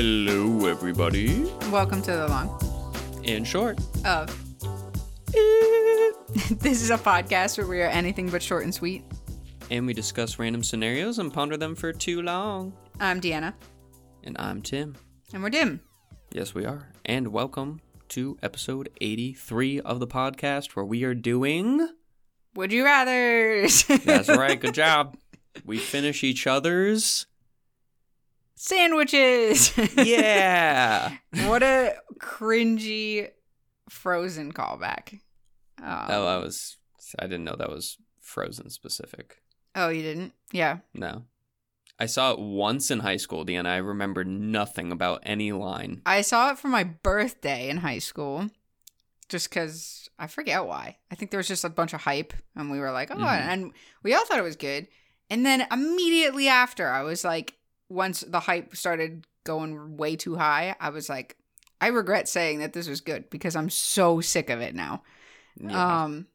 Hello, everybody. Welcome to the long In short, of. Eh. this is a podcast where we are anything but short and sweet. and we discuss random scenarios and ponder them for too long. I'm Deanna, And I'm Tim. and we're Dim. Yes, we are. And welcome to episode 83 of the podcast where we are doing. Would you rather? That's right, good job. We finish each other's. Sandwiches. Yeah. what a cringy Frozen callback. Um, oh, I was. I didn't know that was Frozen specific. oh, you didn't? Yeah. No. I saw it once in high school, Deanna. I remember nothing about any line. I saw it for my birthday in high school, just because I forget why. I think there was just a bunch of hype, and we were like, oh, Mhm. and we all thought it was good. And then immediately after, I was like, once the hype started going way too high, I was like, I regret saying that this was good because I'm so sick of it now. Yeah. Um,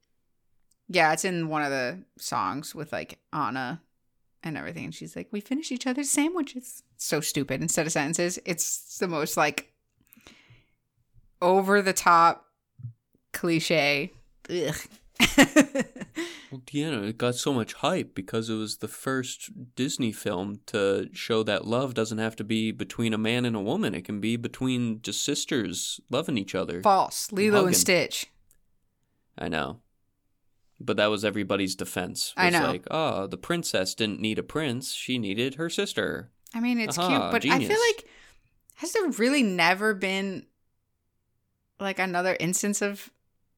yeah, it's in one of the songs with like Anna and everything. And she's like, "We finish each other's sandwiches." So stupid. Instead of sentences, it's the most like over the top cliche. Ugh. Well, Deanna, it got so much hype because it was the first Disney film to show that love doesn't have to be between a man and a woman. It can be between just sisters loving each other. False. Lilo Hugging. and Stitch. I know. But that was everybody's defense. I know. like, oh, the princess didn't need a prince. She needed her sister. I mean, it's Aha, cute, but I feel like has there really never been like another instance of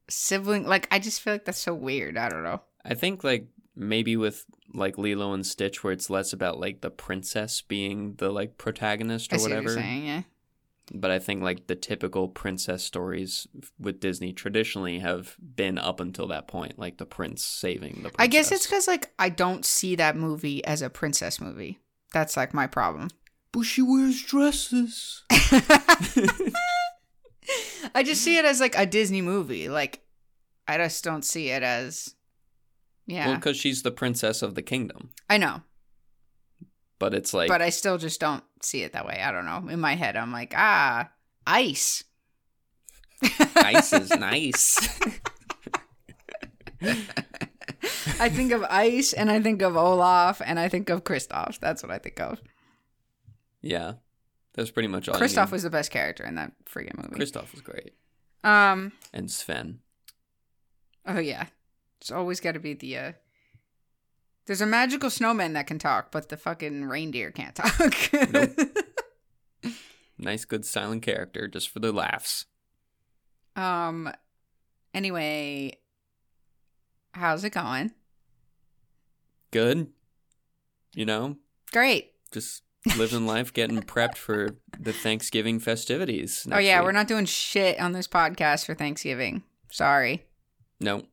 sibling? Like, I just feel like that's so weird. I don't know. I think, like, maybe with, like, Lilo and Stitch, where it's less about, like, the princess being the, like, protagonist or I see what whatever. you're saying. Yeah. But I think like the typical princess stories with Disney traditionally have been up until that point, like the prince saving the princess. I guess it's because like I don't see that movie as a princess movie. That's like my problem. But she wears dresses. I just see it as like a Disney movie. Like I just don't see it as yeah. Well, because she's the princess of the kingdom. I know, But it's like, but I still just don't see it that way. I don't know. In my head, I'm like ah, ice. ice is nice. I think of ice, and I think of Olaf, and I think of Kristoff. That's what I think of. yeah, that's pretty much all. Kristoff you was the best character in that freaking movie. Kristoff was great, Um. and Sven. Oh yeah, it's always got to be the. uh There's a magical snowman that can talk, but the fucking reindeer can't talk. Nope. Nice, good silent character, just for the laughs. um. Anyway, how's it going? Good. You know, Great. just living life, getting prepped for the Thanksgiving festivities. oh yeah, week. we're not doing shit on this podcast for Thanksgiving. Sorry. No.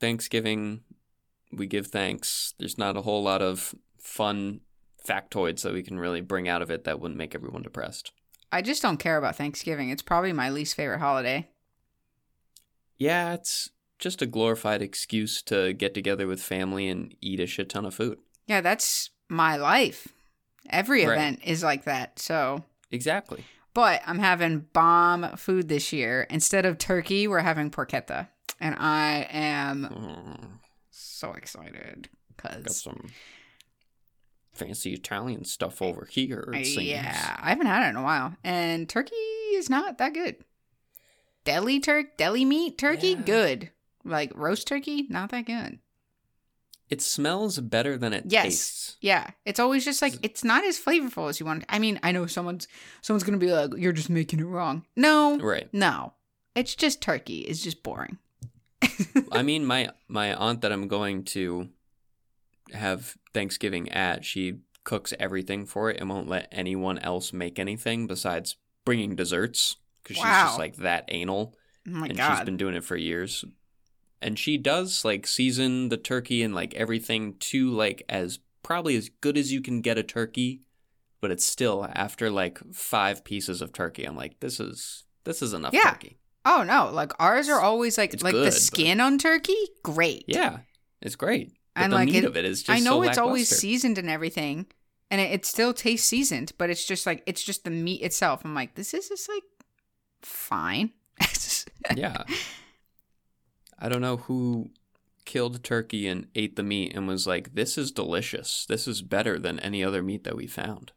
Thanksgiving, we give thanks. There's not a whole lot of fun factoids that we can really bring out of it that wouldn't make everyone depressed. I just don't care about Thanksgiving. It's probably my least favorite holiday. Yeah, it's just a glorified excuse to get together with family and eat a shit ton of food. Yeah, that's my life. Every Right. event is like that. So, Exactly. but I'm having bomb food this year. Instead of turkey, we're having porchetta. And I am Mm, so excited cuz got some fancy Italian stuff over here. It seems. yeah, I haven't had it in a while, and turkey is not that good. Deli turk, deli meat turkey, Yeah. good. Like roast turkey, not that good. It smells better than it Yes. tastes. Yeah, it's always just like it's not as flavorful as you want. I mean, I know someone's someone's gonna be like, "You're just making it wrong." No, Right. no, it's just turkey. It's just boring. I mean, my my aunt that I'm going to have Thanksgiving at, she cooks everything for it and won't let anyone else make anything besides bringing desserts because she's just like that anal, Oh my and she's been doing it for years. And she does like season the turkey and like everything to like as probably as good as you can get a turkey, but it's still after like five pieces of turkey. I'm like, this is this is enough Yeah. turkey. oh no, like ours are always like It's like good, the but- skin on turkey, great. Yeah, it's great. But And, the like, meat it- of it is just I know so it's always seasoned and everything, and it, it still tastes seasoned, but it's just like it's just the meat itself. I'm like, this is just like fine. yeah. I don't know who killed turkey and ate the meat and was like, this is delicious. This is better than any other meat that we found.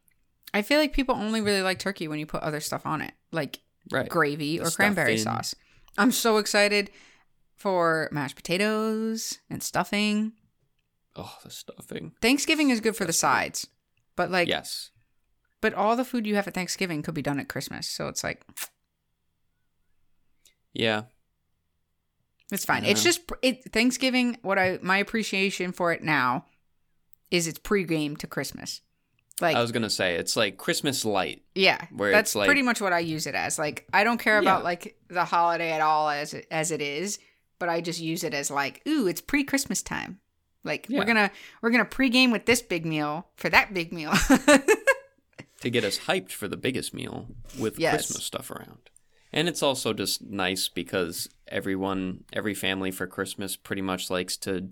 I feel like people only really like turkey when you put other stuff on it, like Right. gravy or cranberry stuffing. sauce. I'm so excited for mashed potatoes and stuffing. Oh, the stuffing. Thanksgiving is good for the sides, but like, yes. but all the food you have at Thanksgiving could be done at Christmas. So it's like, Yeah. It's fine. Yeah. It's just it Thanksgiving. What I my appreciation for it now is it's pre-game to Christmas. Like, I was gonna say it's like Christmas light. yeah, where that's it's like- pretty much what I use it as. Like, I don't care about Yeah. like the holiday at all as it, as it is, but I just use it as like, ooh, it's pre-Christmas time. Like Yeah. we're gonna we're gonna pre-game with this big meal for that big meal. to get us hyped for the biggest meal with Yes. Christmas stuff around. And it's also just nice because everyone, every family for Christmas pretty much likes to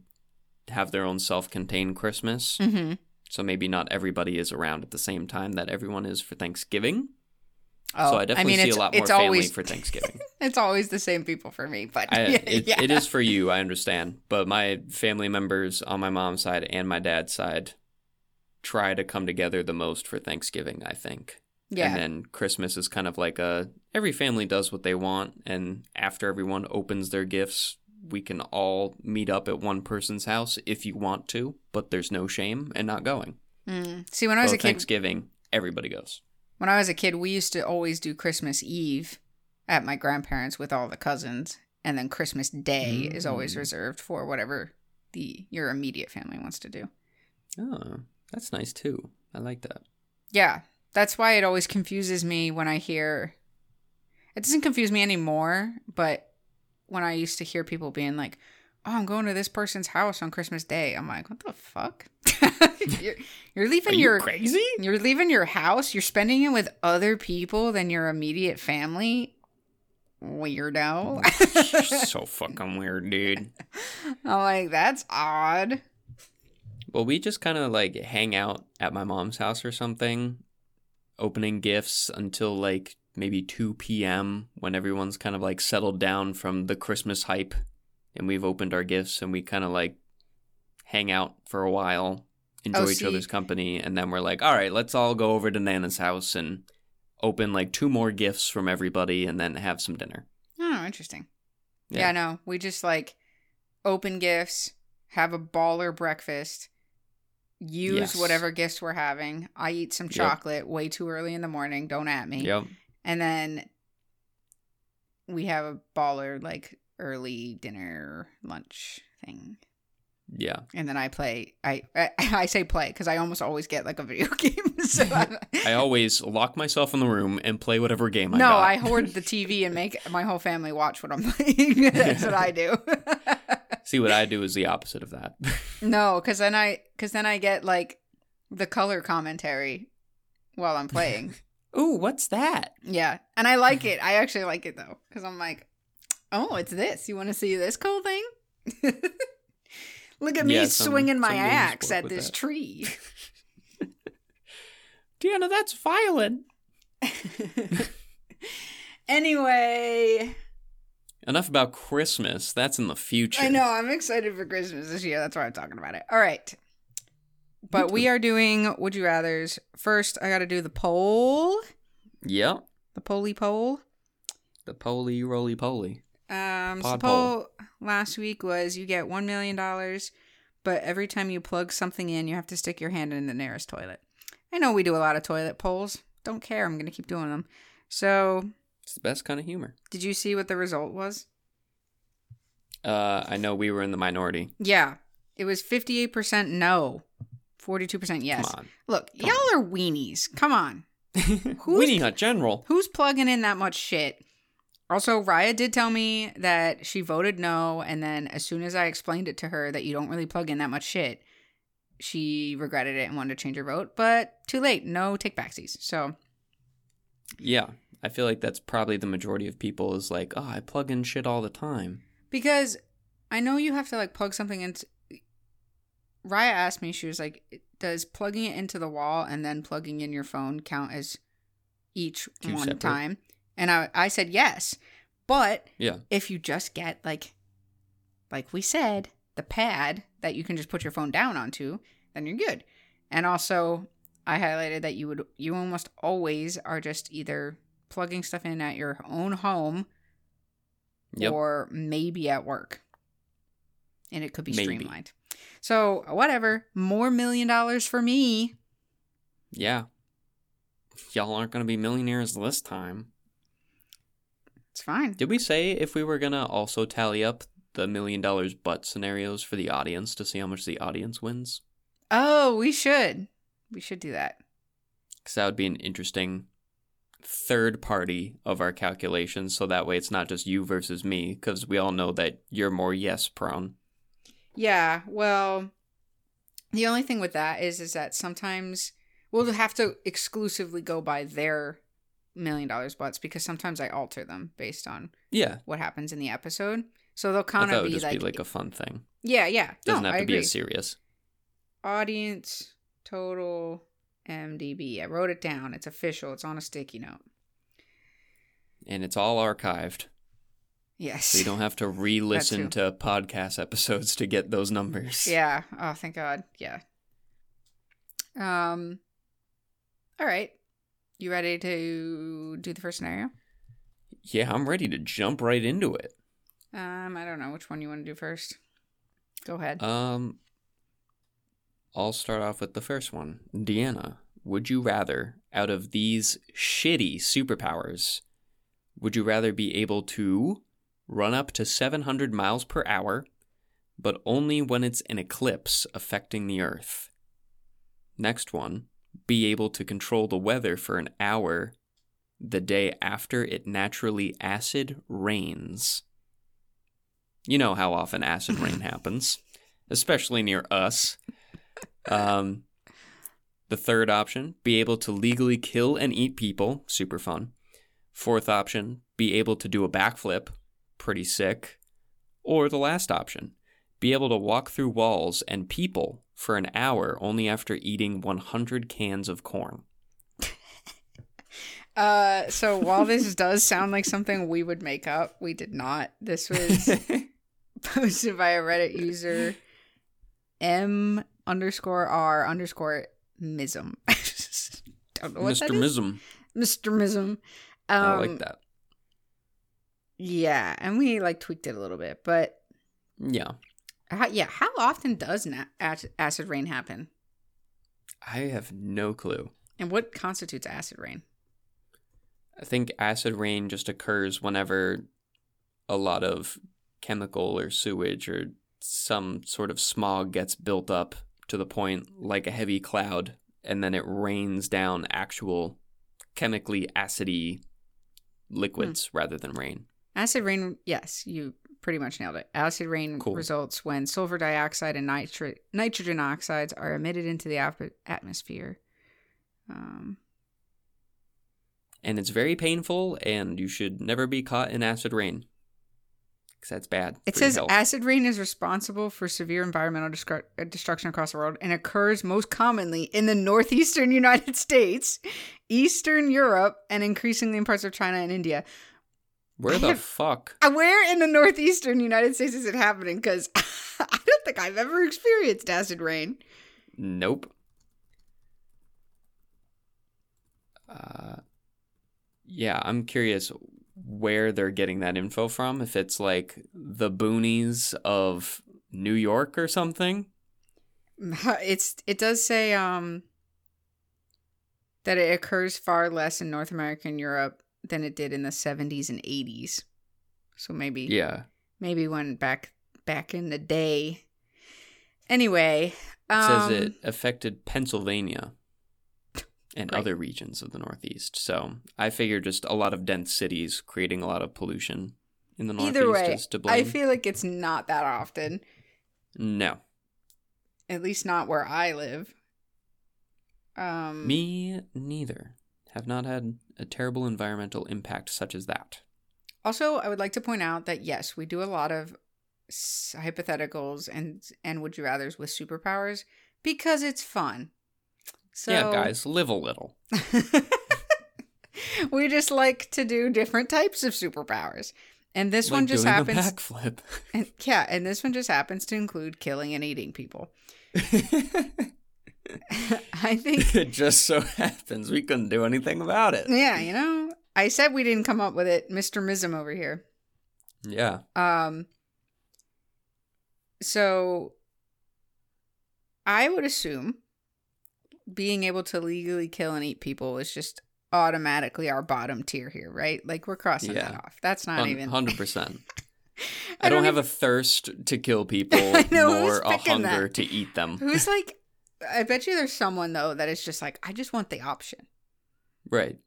have their own self contained Christmas. hmm So maybe not everybody is around at the same time that everyone is for Thanksgiving. Oh, so I definitely see it's, a lot more family always, for Thanksgiving. It's always the same people for me, but I, it, yeah. it is for you, I understand. But my family members on my mom's side and my dad's side try to come together the most for Thanksgiving, I think. Yeah. And then Christmas is kind of like a every family does what they want and after everyone opens their gifts, we can all meet up at one person's house if you want to, but there's no shame in not going. Mm. See, when I was Well, a kid, Thanksgiving, everybody goes. when I was a kid, we used to always do Christmas Eve at my grandparents with all the cousins, and then Christmas Day is always Mm. reserved for whatever the your immediate family wants to do. Oh, that's nice too. I like that. Yeah, that's why it always confuses me when I hear. It doesn't confuse me anymore, but when I used to hear people being like, "Oh, I'm going to this person's house on Christmas Day," I'm like, "What the fuck? you're, you're leaving you your crazy? You're leaving your house. You're spending it with other people than your immediate family. Weirdo. so fucking weird, dude. I'm like, that's odd. Well, we just kind of like hang out at my mom's house or something, opening gifts until like maybe 2 p.m. when everyone's kind of like settled down from the Christmas hype and we've opened our gifts and we kind of like hang out for a while, enjoy Oh, each other's company, and then we're like, all right, let's all go over to Nana's house and open like two more gifts from everybody and then have some dinner. Oh, interesting. Yeah. Yeah, no, we just like open gifts, have a baller breakfast, use Yes. whatever gifts we're having. I eat some Yep. chocolate way too early in the morning. Don't at me. Yep. And then we have a baller like early dinner lunch thing. Yeah. and then I play. I I, I say play because I almost always get like a video game. so I, I always lock myself in the room and play whatever game I no. I hoard the TV and make my whole family watch what I'm playing. That's what I do. See what I do is the opposite of that. no, because then I because then I get like the color commentary while I'm playing. Ooh, what's that? yeah, and I like it. I actually like it though because I'm like, oh, it's this. You want to see this cool thing? Look at me some- swinging my axe at this that. tree. Deanna, that's violent. anyway, Enough about Christmas. That's in the future. I know I'm excited for Christmas this year. That's why I'm talking about it. All right. But we are doing would you rather's. First, I got to do the poll, Yep. the poly poll. The poly roly poly. Um, so Pod poll last week was you get one million dollars, but every time you plug something in, you have to stick your hand in the nearest toilet. I know we do a lot of toilet polls. Don't care. I'm gonna keep doing them. So, It's the best kind of humor. did you see what the result was? Uh, I know we were in the minority. Yeah, it was 58% no, 42% yes. Come on. Look, Come y'all are weenies. Come on. on. Weenie Hut General. Who's plugging in that much shit? Also, Raya did tell me that she voted no, and then as soon as I explained it to her that you don't really plug in that much shit, she regretted it and wanted to change her vote. But too late. No take backsies. So, Yeah. I feel like that's probably the majority of people is like, oh, I plug in shit all the time. because I know you have to like plug something into. Raya asked me, she was like, does plugging it into the wall and then plugging in your phone count as each Two one separate? time? And I I said yes. But Yeah. if you just get like like we said, the pad that you can just put your phone down onto, then you're good. And also I highlighted that you would you almost always are just either plugging stuff in at your own home Yep. or maybe at work. And it could be Maybe. streamlined. So, whatever. More million dollars for me. Yeah. Y'all aren't going to be millionaires this time. It's fine. Did we say if we were going to also tally up the million dollars but scenarios for the audience to see how much the audience wins? Oh, we should. We should do that. Because that would be an interesting third party of our calculations. So that way it's not just you versus me, because we all know that you're more yes prone. Yeah, well, the only thing with that is is that sometimes we'll have to exclusively go by their million dollars butts because sometimes I alter them based on Yeah. what happens in the episode. So they'll kind of would be just like, be like a fun thing. yeah, yeah. Doesn't no, have to be as serious. Audience total MDB. I wrote it down. It's official. It's on a sticky note. And it's all archived. Yes. So you don't have to re listen to podcast episodes to get those numbers. Yeah. Oh, thank God. Yeah. Um. All right. You ready to do the first scenario? Yeah, I'm ready to jump right into it. Um, I don't know which one you want to do first. Go ahead. Um, I'll start off with the first one. Deanna, would you rather, out of these shitty superpowers, would you rather be able to run up to 700 miles per hour, but only when it's an eclipse affecting the Earth? Next one, be able to control the weather for an hour the day after it naturally acid rains. You know how often acid rain happens, especially near us. Um, the third option, be able to legally kill and eat people, super fun. Fourth option, be able to do a backflip, pretty sick. Or the last option, be able to walk through walls and people for an hour only after eating 100 cans of corn. Uh, so while this does sound like something we would make up, we did not. This was posted by a Reddit user, M underscore R underscore Mism. Don't know what that Mr. is. Mism. Mr. Mism. Um, I like that. Yeah, and we like tweaked it a little bit, but Yeah. how, yeah, how often does na- acid rain happen, I have no clue. and what constitutes acid rain? I think acid rain just occurs whenever a lot of chemical or sewage or some sort of smog gets built up to the point like a heavy cloud and then it rains down actual chemically acidy liquids rather than rain. Acid rain, yes, you pretty much nailed it. Acid rain Cool. results when sulfur dioxide and nitri- nitrogen oxides are emitted into the ap- atmosphere. Um, And it's very painful and you should never be caught in acid rain. Cuz that's bad. it says acid rain is responsible for severe environmental destru- uh, destruction across the world and occurs most commonly in the northeastern United States, Eastern Europe, and increasingly in parts of China and India. Where I the have- fuck? Uh, Where in the northeastern United States is it happening? Because I don't think I've ever experienced acid rain. Nope. Uh, yeah, I'm curious where they're getting that info from. If it's like the boonies of New York or something. It's it does say um that it occurs far less in North America and Europe than it did in the 70s and 80s. So maybe Yeah. maybe when back back in the day. Anyway, It um, says it affected Pennsylvania and other regions of the Northeast. So I figure just a lot of dense cities creating a lot of pollution in the Northeast either way, is to blame. I feel like it's not that often. no. At least not where I live. Um Me neither. Have not had a terrible environmental impact such as that. Also, I would like to point out that yes, we do a lot of hypotheticals and and would you rather's with superpowers, because it's fun. So Yeah, guys, live a little. we just like to do different types of superpowers. And this like one just happens a backflip. and, yeah, and this one just happens to include killing and eating people. I think it just so happens we couldn't do anything about it. yeah, you know, I said we didn't come up with it, Mr. Mism over here. Yeah. Um so I would assume being able to legally kill and eat people is just automatically our bottom tier here, right? Like we're crossing that off. That's not even 100%. I I don't don't have even- a thirst to kill people, I know, nor a hunger that? to eat them. Who's like I bet you there's someone though that is just like I just want the option. Right.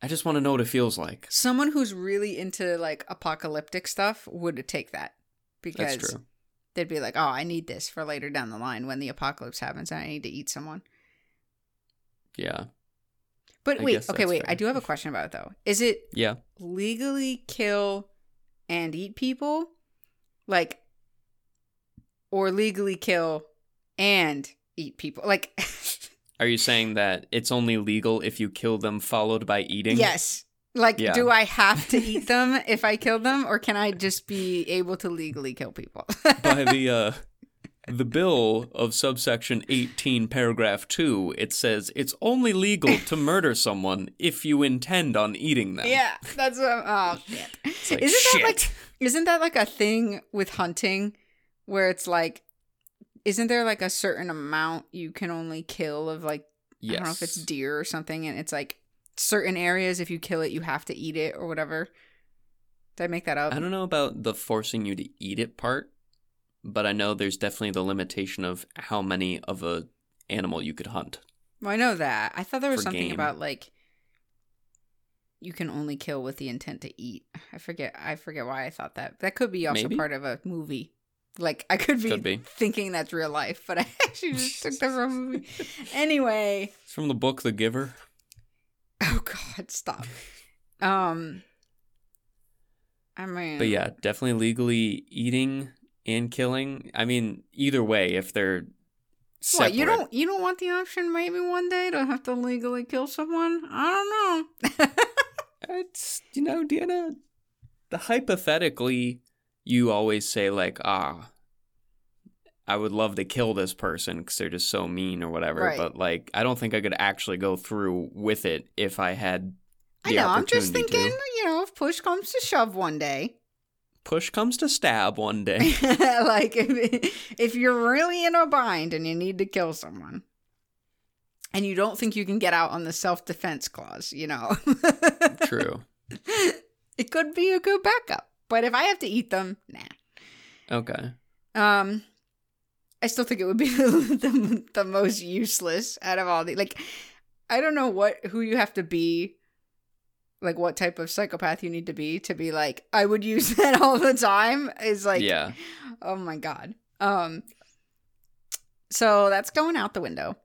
I just want to know what it feels like. Someone who's really into like apocalyptic stuff would take that because That's true. they'd be like, "Oh, I need this for later down the line when the apocalypse happens and I need to eat someone." Yeah. But I wait, okay, wait. fair. I do have a question about it though. Is it Yeah. legally kill and eat people? Like or legally kill and eat people? Like Are you saying that it's only legal if you kill them followed by eating? Yes. Like Yeah. do I have to eat them if I kill them or can I just be able to legally kill people? By the uh the bill of subsection 18 paragraph 2 it says it's only legal to murder someone if you intend on eating them. yeah, that's what I'm, oh shit. Like, isn't shit. that like isn't that like a thing with hunting where it's like isn't there like a certain amount you can only kill of like yes. I don't know if it's deer or something and it's like certain areas if you kill it you have to eat it or whatever. Did I make that up? I don't know about the forcing you to eat it part, but I know there's definitely the limitation of how many of a animal you could hunt. Well, I know that. I thought there was something game. about like you can only kill with the intent to eat. I forget. I forget why I thought that. That could be also Maybe. part of a movie. Like I could be, Could be. thinking that's real life, but I actually just took that from a movie. Anyway, It's from the book The Giver. oh god, stop. Um, I mean, But yeah, definitely legally eating and killing. I mean, either way, if they're separate. what you don't you don't want the option maybe one day to have to legally kill someone? I don't know. It's you know, Deanna. The hypothetically, you always say like, ah, I would love to kill this person because they're just so mean or whatever. Right. But like, I don't think I could actually go through with it if I had. I know. I'm just thinking, to. you know, if push comes to shove one day. Push comes to stab one day. like if, if you're really in a bind and you need to kill someone and you don't think you can get out on the self-defense clause you know True. it could be a good backup but if i have to eat them nah Okay. um i still think it would be the, the most useless out of all the like i don't know what who you have to be like what type of psychopath you need to be to be like i would use that all the time is like yeah. Oh my god. Um so that's going out the window.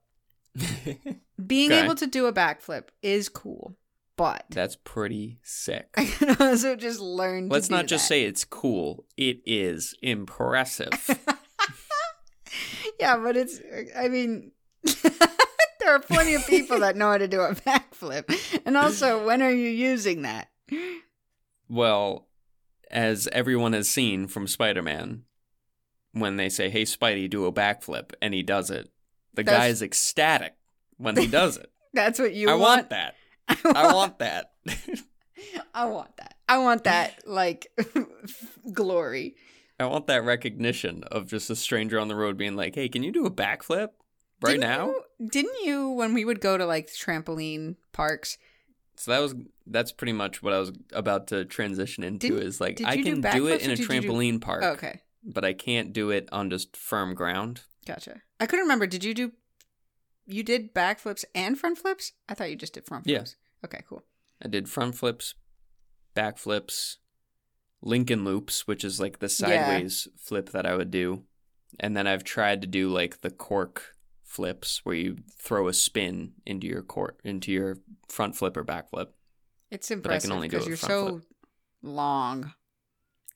Being Okay. able to do a backflip is cool, but That's pretty sick. I can also just learn Let's not just that. say it's cool. It is impressive. Yeah, but it's I mean there are plenty of people that know how to do a backflip. And also, when are you using that? well, as everyone has seen from Spider Man, when they say, hey, Spidey, do a backflip, and he does it, the guy is ecstatic when he does it. That's what you want. I want. want that. I want that. I want that. I want that like glory. I want that recognition of just a stranger on the road being like, hey, can you do a backflip right Didn't now? you- didn't you when we would go to like trampoline parks? So that was that's pretty much what I was about to transition into Didn't- is like I you do can do, it in a you do- trampoline park, Oh, okay, but I can't do it on just firm ground. gotcha. I couldn't remember. Did you do? You did backflips and front flips? I thought you just did front Yeah. flips. Okay, cool. I did front flips, back flips, Lincoln loops, which is like the Yeah. sideways flip that I would do. And then I've tried to do like the cork flips where you throw a spin into your cork into your front flip or back flip. It's impressive because you're so long.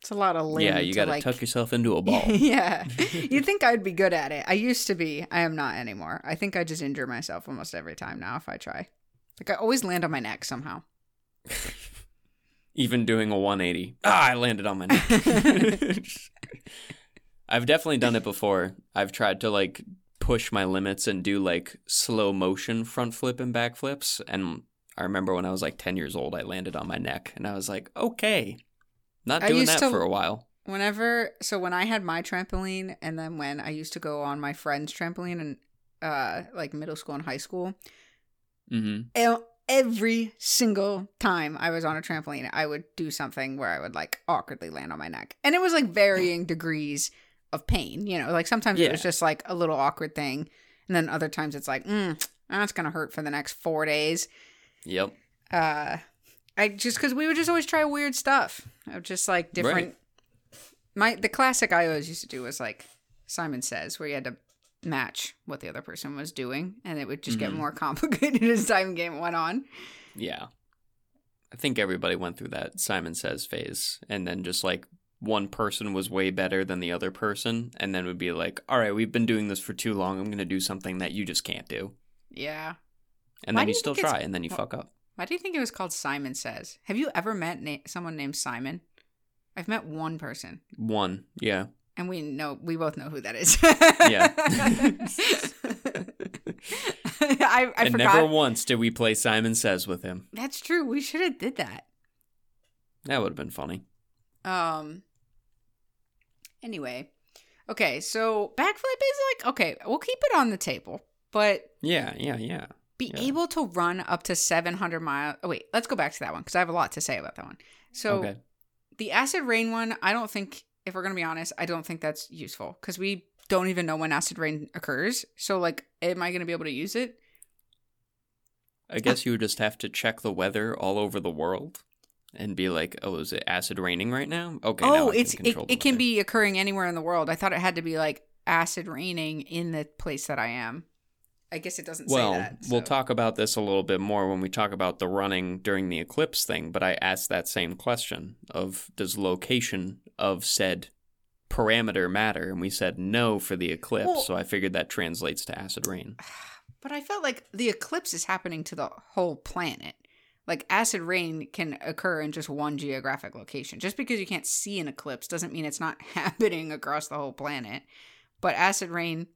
It's a lot of limb. yeah, you got to like... tuck yourself into a ball. yeah. You'd think I'd be good at it. I used to be. I am not anymore. I think I just injure myself almost every time now if I try. Like I always land on my neck somehow. Even doing a 180. Ah, I landed on my neck. I've definitely done it before. I've tried to like push my limits and do like slow motion front flip and back flips. And I remember when I was like 10 years old, I landed on my neck and I was like, okay, not doing that to- for a while. Whenever so when I had my trampoline and then when I used to go on my friend's trampoline and uh like middle school and high school, mm-hmm. every single time I was on a trampoline, I would do something where I would like awkwardly land on my neck. And it was like varying degrees of pain, you know, like sometimes it was just like a little awkward thing. And then other times it's like, mm, that's going to hurt for the next four days. Yep. Uh, I just, cause we would just always try weird stuff of just like different. Right. My, the classic I always used to do was like Simon Says, where you had to match what the other person was doing and it would just get Mhm. more complicated as time game went on. Yeah. I think everybody went through that Simon Says phase. And then just like one person was way better than the other person. And then would be like, all right, we've been doing this for too long. I'm going to do something that you just can't do. Yeah. And Why then you you still try and then you wh- fuck up. Why do you think it was called Simon Says? Have you ever met na- someone named Simon? I've met one person, One. Yeah. and we know we both know who that is. Yeah. I, I and forgot. never once did we play Simon Says with him. That's true. We should have did that. That would have been funny. Um. Anyway, okay. So backflip is like okay. We'll keep it on the table, but Yeah, yeah, yeah. be Yeah. able to run up to 700 miles. Oh, wait, let's go back to that one because I have a lot to say about that one. So okay. the acid rain one, I don't think, if we're going to be honest, I don't think that's useful because we don't even know when acid rain occurs. So, like, am I going to be able to use it? I guess you would just have to check the weather all over the world and be like, "Oh, is it acid raining right now?" Okay. oh, it's it, it can be occurring anywhere in the world. I thought it had to be like acid raining in the place that I am. I guess it doesn't Well, say that. we'll talk about this a little bit more when we talk about the running during the eclipse thing, but I asked that same question of does location of said parameter matter? And we said no for the eclipse, Well- so I figured that translates to acid rain. But I felt like the eclipse is happening to the whole planet. Like acid rain can occur in just one geographic location. Just because you can't see an eclipse doesn't mean it's not happening across the whole planet. But acid rain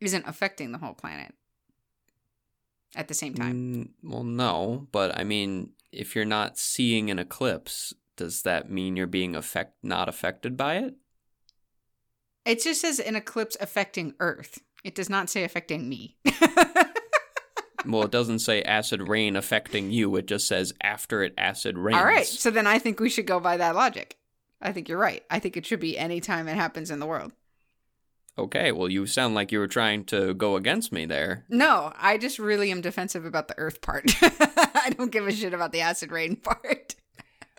isn't affecting the whole planet at the same time. Mm, well, no, but I mean, if you're not seeing an eclipse, does that mean you're being affect not affected by it? It just says an eclipse affecting Earth. It does not say affecting me. Well, it doesn't say acid rain affecting you. It just says after it acid rains. All right. So then I think we should go by that logic. I think you're right. I think it should be any time it happens in the world. Okay. Well, you sound like you were trying to go against me there. No, I just really am defensive about the earth part. I don't give a shit about the acid rain part.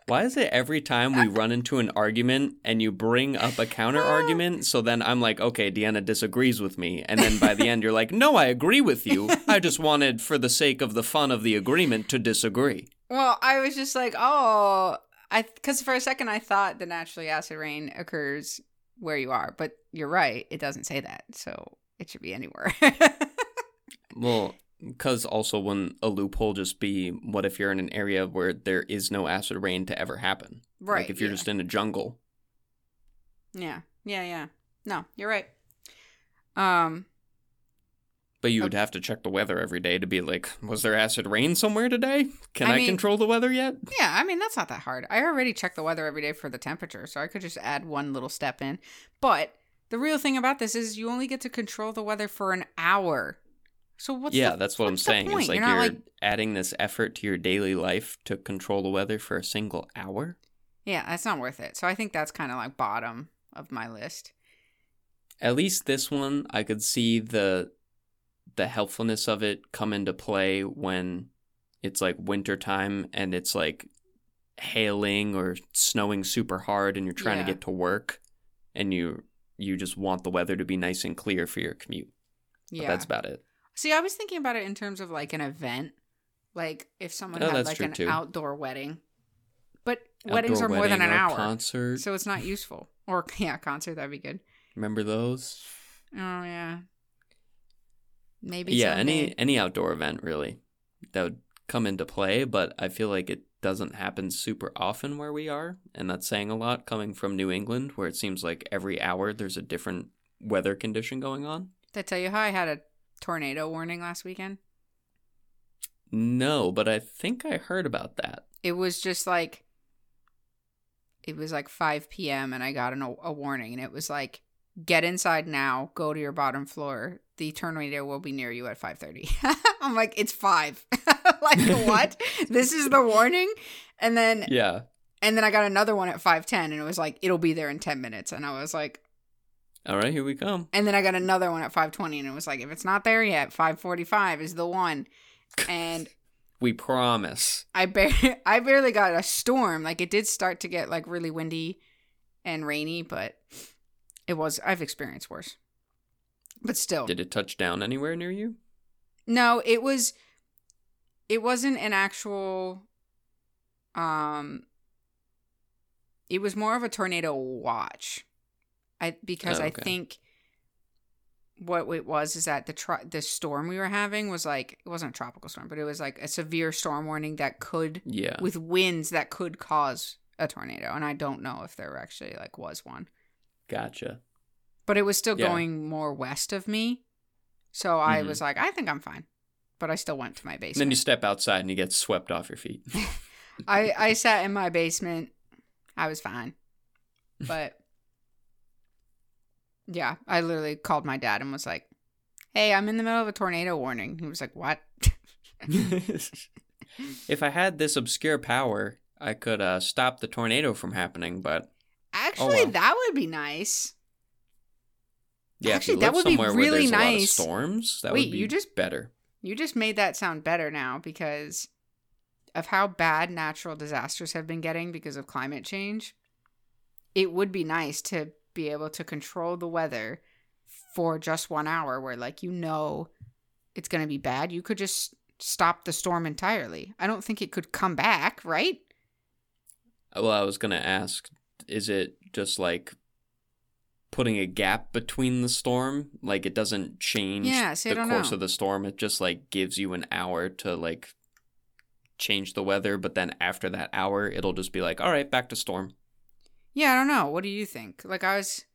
Why is it every time we run into an argument and you bring up a counter argument? So then I'm like, okay, Deanna disagrees with me. And then by the end, you're like, no, I agree with you. I just wanted, for the sake of the fun of the agreement, to disagree. Well, I was just like, oh, I because for a second I thought the naturally acid rain occurs where you are, but you're right, it doesn't say that, so it should be anywhere. Well, because also wouldn't a loophole just be what if you're in an area where there is no acid rain to ever happen? right. Like if you're yeah. just in a jungle. yeah, yeah, yeah. No, you're right. Um, But you would have to check the weather every day to be like, was there acid rain somewhere today? Can I I, mean- control the weather yet? yeah, I mean that's not that hard. I already check the weather every day for the temperature, so I could just add one little step in. But the real thing about this is you only get to control the weather for an hour. So what's yeah, the- that's what I'm saying. It's like You're you're, like adding this effort to your daily life to control the weather for a single hour. Yeah, that's not worth it. So I think that's kind of like bottom of my list. At least this one, I could see the the helpfulness of it come into play when it's like wintertime and it's like hailing or snowing super hard and you're trying Yeah. to get to work and you you just want the weather to be nice and clear for your commute. But Yeah. that's about it. See, I was thinking about it in terms of like an event. Like if someone Oh, had like an too. outdoor wedding. But weddings are more than an hour, Concert. so it's not useful. Or yeah, concert that'd be good. Remember those? Oh yeah. Maybe yeah, someday. any any outdoor event really that would come into play, but I feel like it doesn't happen super often where we are, and that's saying a lot coming from New England, where it seems like every hour there's a different weather condition going on. Did I tell you how I had a tornado warning last weekend? No, but I think I heard about that. It was just like it was like 5 p.m. and I got an, a warning and it was like get inside now, go to your bottom floor. The tornado will be near you at 5:30. I'm like it's 5. like what? this is the warning? And then Yeah. and then I got another one at 5:10 and it was like it'll be there in 10 minutes and I was like All right, here we come. and then I got another one at 5:20 and it was like if it's not there yet, 5:45 is the one. And We promise. I bar- I barely got a storm. Like it did start to get like really windy and rainy, but it was I've experienced worse. But still. Did it touch down anywhere near you? No, it was it wasn't an actual um it was more of a tornado watch. I because Oh, I think what it was is that the tr- the storm we were having was like it wasn't a tropical storm, but it was like a severe storm warning that could Yeah. with winds that could cause a tornado and I don't know if there actually like was one. Gotcha. But it was still Yeah. going more west of me. So I Mhm. was like I think I'm fine. But I still went to my basement. And then you step outside and you get swept off your feet. I I sat in my basement. I was fine. But yeah, I literally called my dad and was like, "Hey, I'm in the middle of a tornado warning." He was like, "What?" if I had this obscure power, I could uh, stop the tornado from happening. But Actually, Oh, well. that would be nice. yeah, Actually, that would be really where there's a lot of nice. storms, that Wait, would be you just- better. You just made that sound better now because of how bad natural disasters have been getting because of climate change. It would be nice to be able to control the weather for just one hour where, like, you know it's going to be bad. You could just stop the storm entirely. I don't think it could come back, right? Uh, well, I was gonna ask, is it just like putting a gap between the storm? Like it doesn't change Yeah, the course know. of the storm. It just like gives you an hour to like change the weather, but then after that hour, it'll just be like, all right, back to storm. Yeah, I don't know. What do you think? Like, I was.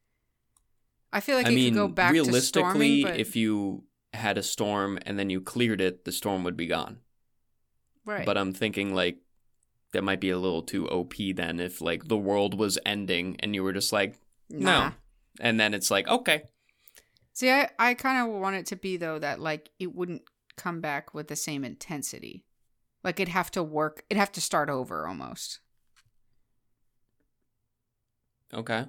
I feel like I it mean, could go back to realistically, storming, but if you had a storm and then you cleared it, the storm would be gone. right. But I'm thinking like that might be a little too OP then if like the world was ending and you were just like, Nah. no. And then it's like, okay. See, I, I kind of want it to be though that like it wouldn't come back with the same intensity. Like it'd have to work. It'd have to start over almost. Okay.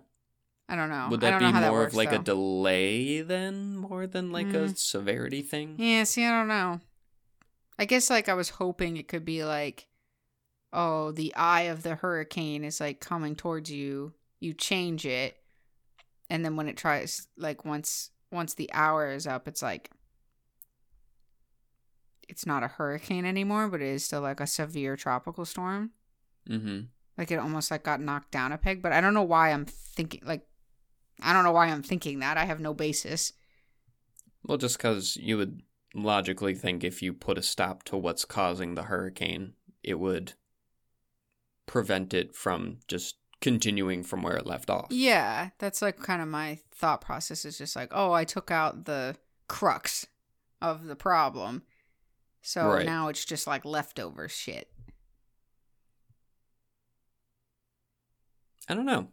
I don't know. Would I that be more that works, of like a delay then, more than like a Mm. severity thing? Yeah. See, I don't know. I guess like I was hoping it could be like, oh, the eye of the hurricane is like coming towards you. You change it, and then when it tries, like once once the hour is up, it's like it's not a hurricane anymore, but it is still like a severe tropical storm. Mm-hmm. Like it almost like got knocked down a peg, but I don't know why I'm thinking like I don't know why I'm thinking that. I have no basis. Well, just because you would logically think if you put a stop to what's causing the hurricane, it would prevent it from just continuing from where it left off. Yeah, that's like kind of my thought process is just like, oh, I took out the crux of the problem. So Right. now it's just like leftover shit. I don't know.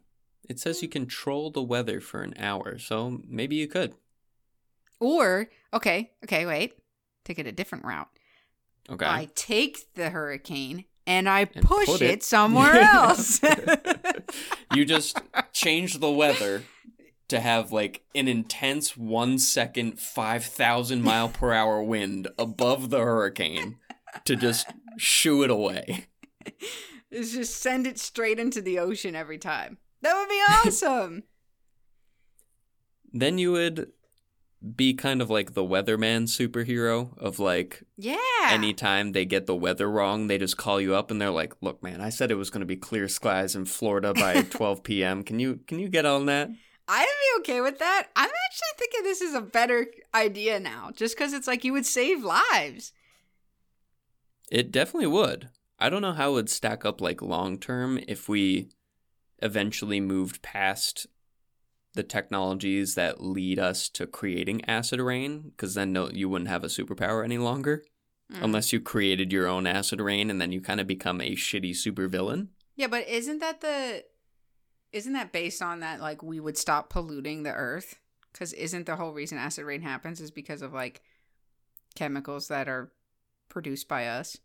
It says you control the weather for an hour, so maybe you could. Or, okay, okay, wait. Take it a different route. Okay. I take the hurricane and I And push it, it- somewhere else. you just change the weather to have like an intense one second, 5,000 mile per hour wind above the hurricane to just shoo it away. Is just send it straight into the ocean every time. That would be awesome. Then you would be kind of like the weatherman superhero of like Yeah. anytime they get the weather wrong, they just call you up and they're like, "Look, man, I said it was going to be clear skies in Florida by 12 p.m. Can you can you get on that?" I'd be okay with that. I'm actually thinking this is a better idea now, just because it's like you would save lives. It definitely would. I don't know how it would stack up like long term if we eventually moved past the technologies that lead us to creating acid rain because then no you wouldn't have a superpower any longer Mm. unless you created your own acid rain and then you kind of become a shitty supervillain. Yeah, but isn't that the isn't that based on that like we would stop polluting the earth? Cuz isn't the whole reason acid rain happens is because of like chemicals that are produced by us?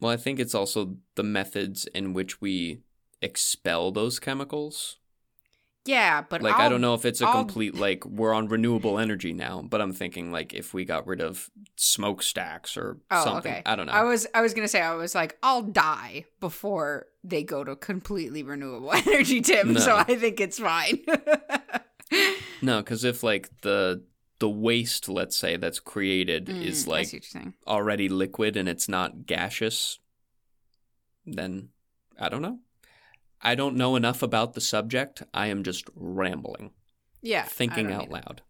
Well, I think it's also the methods in which we expel those chemicals. Yeah, but like I I'll- don't know if it's a I'll- complete like we're on renewable energy now, but I'm thinking like if we got rid of smokestacks or Oh, something. okay. I don't know. I was I was gonna say I was like I'll die before they go to completely renewable energy, Tim. So I think it's fine. No, because if like the the waste, let's say, that's created Mm, is like see what you're saying. already liquid and it's not gaseous, then I don't know. I don't know enough about the subject. I am just rambling, Yeah, thinking out loud.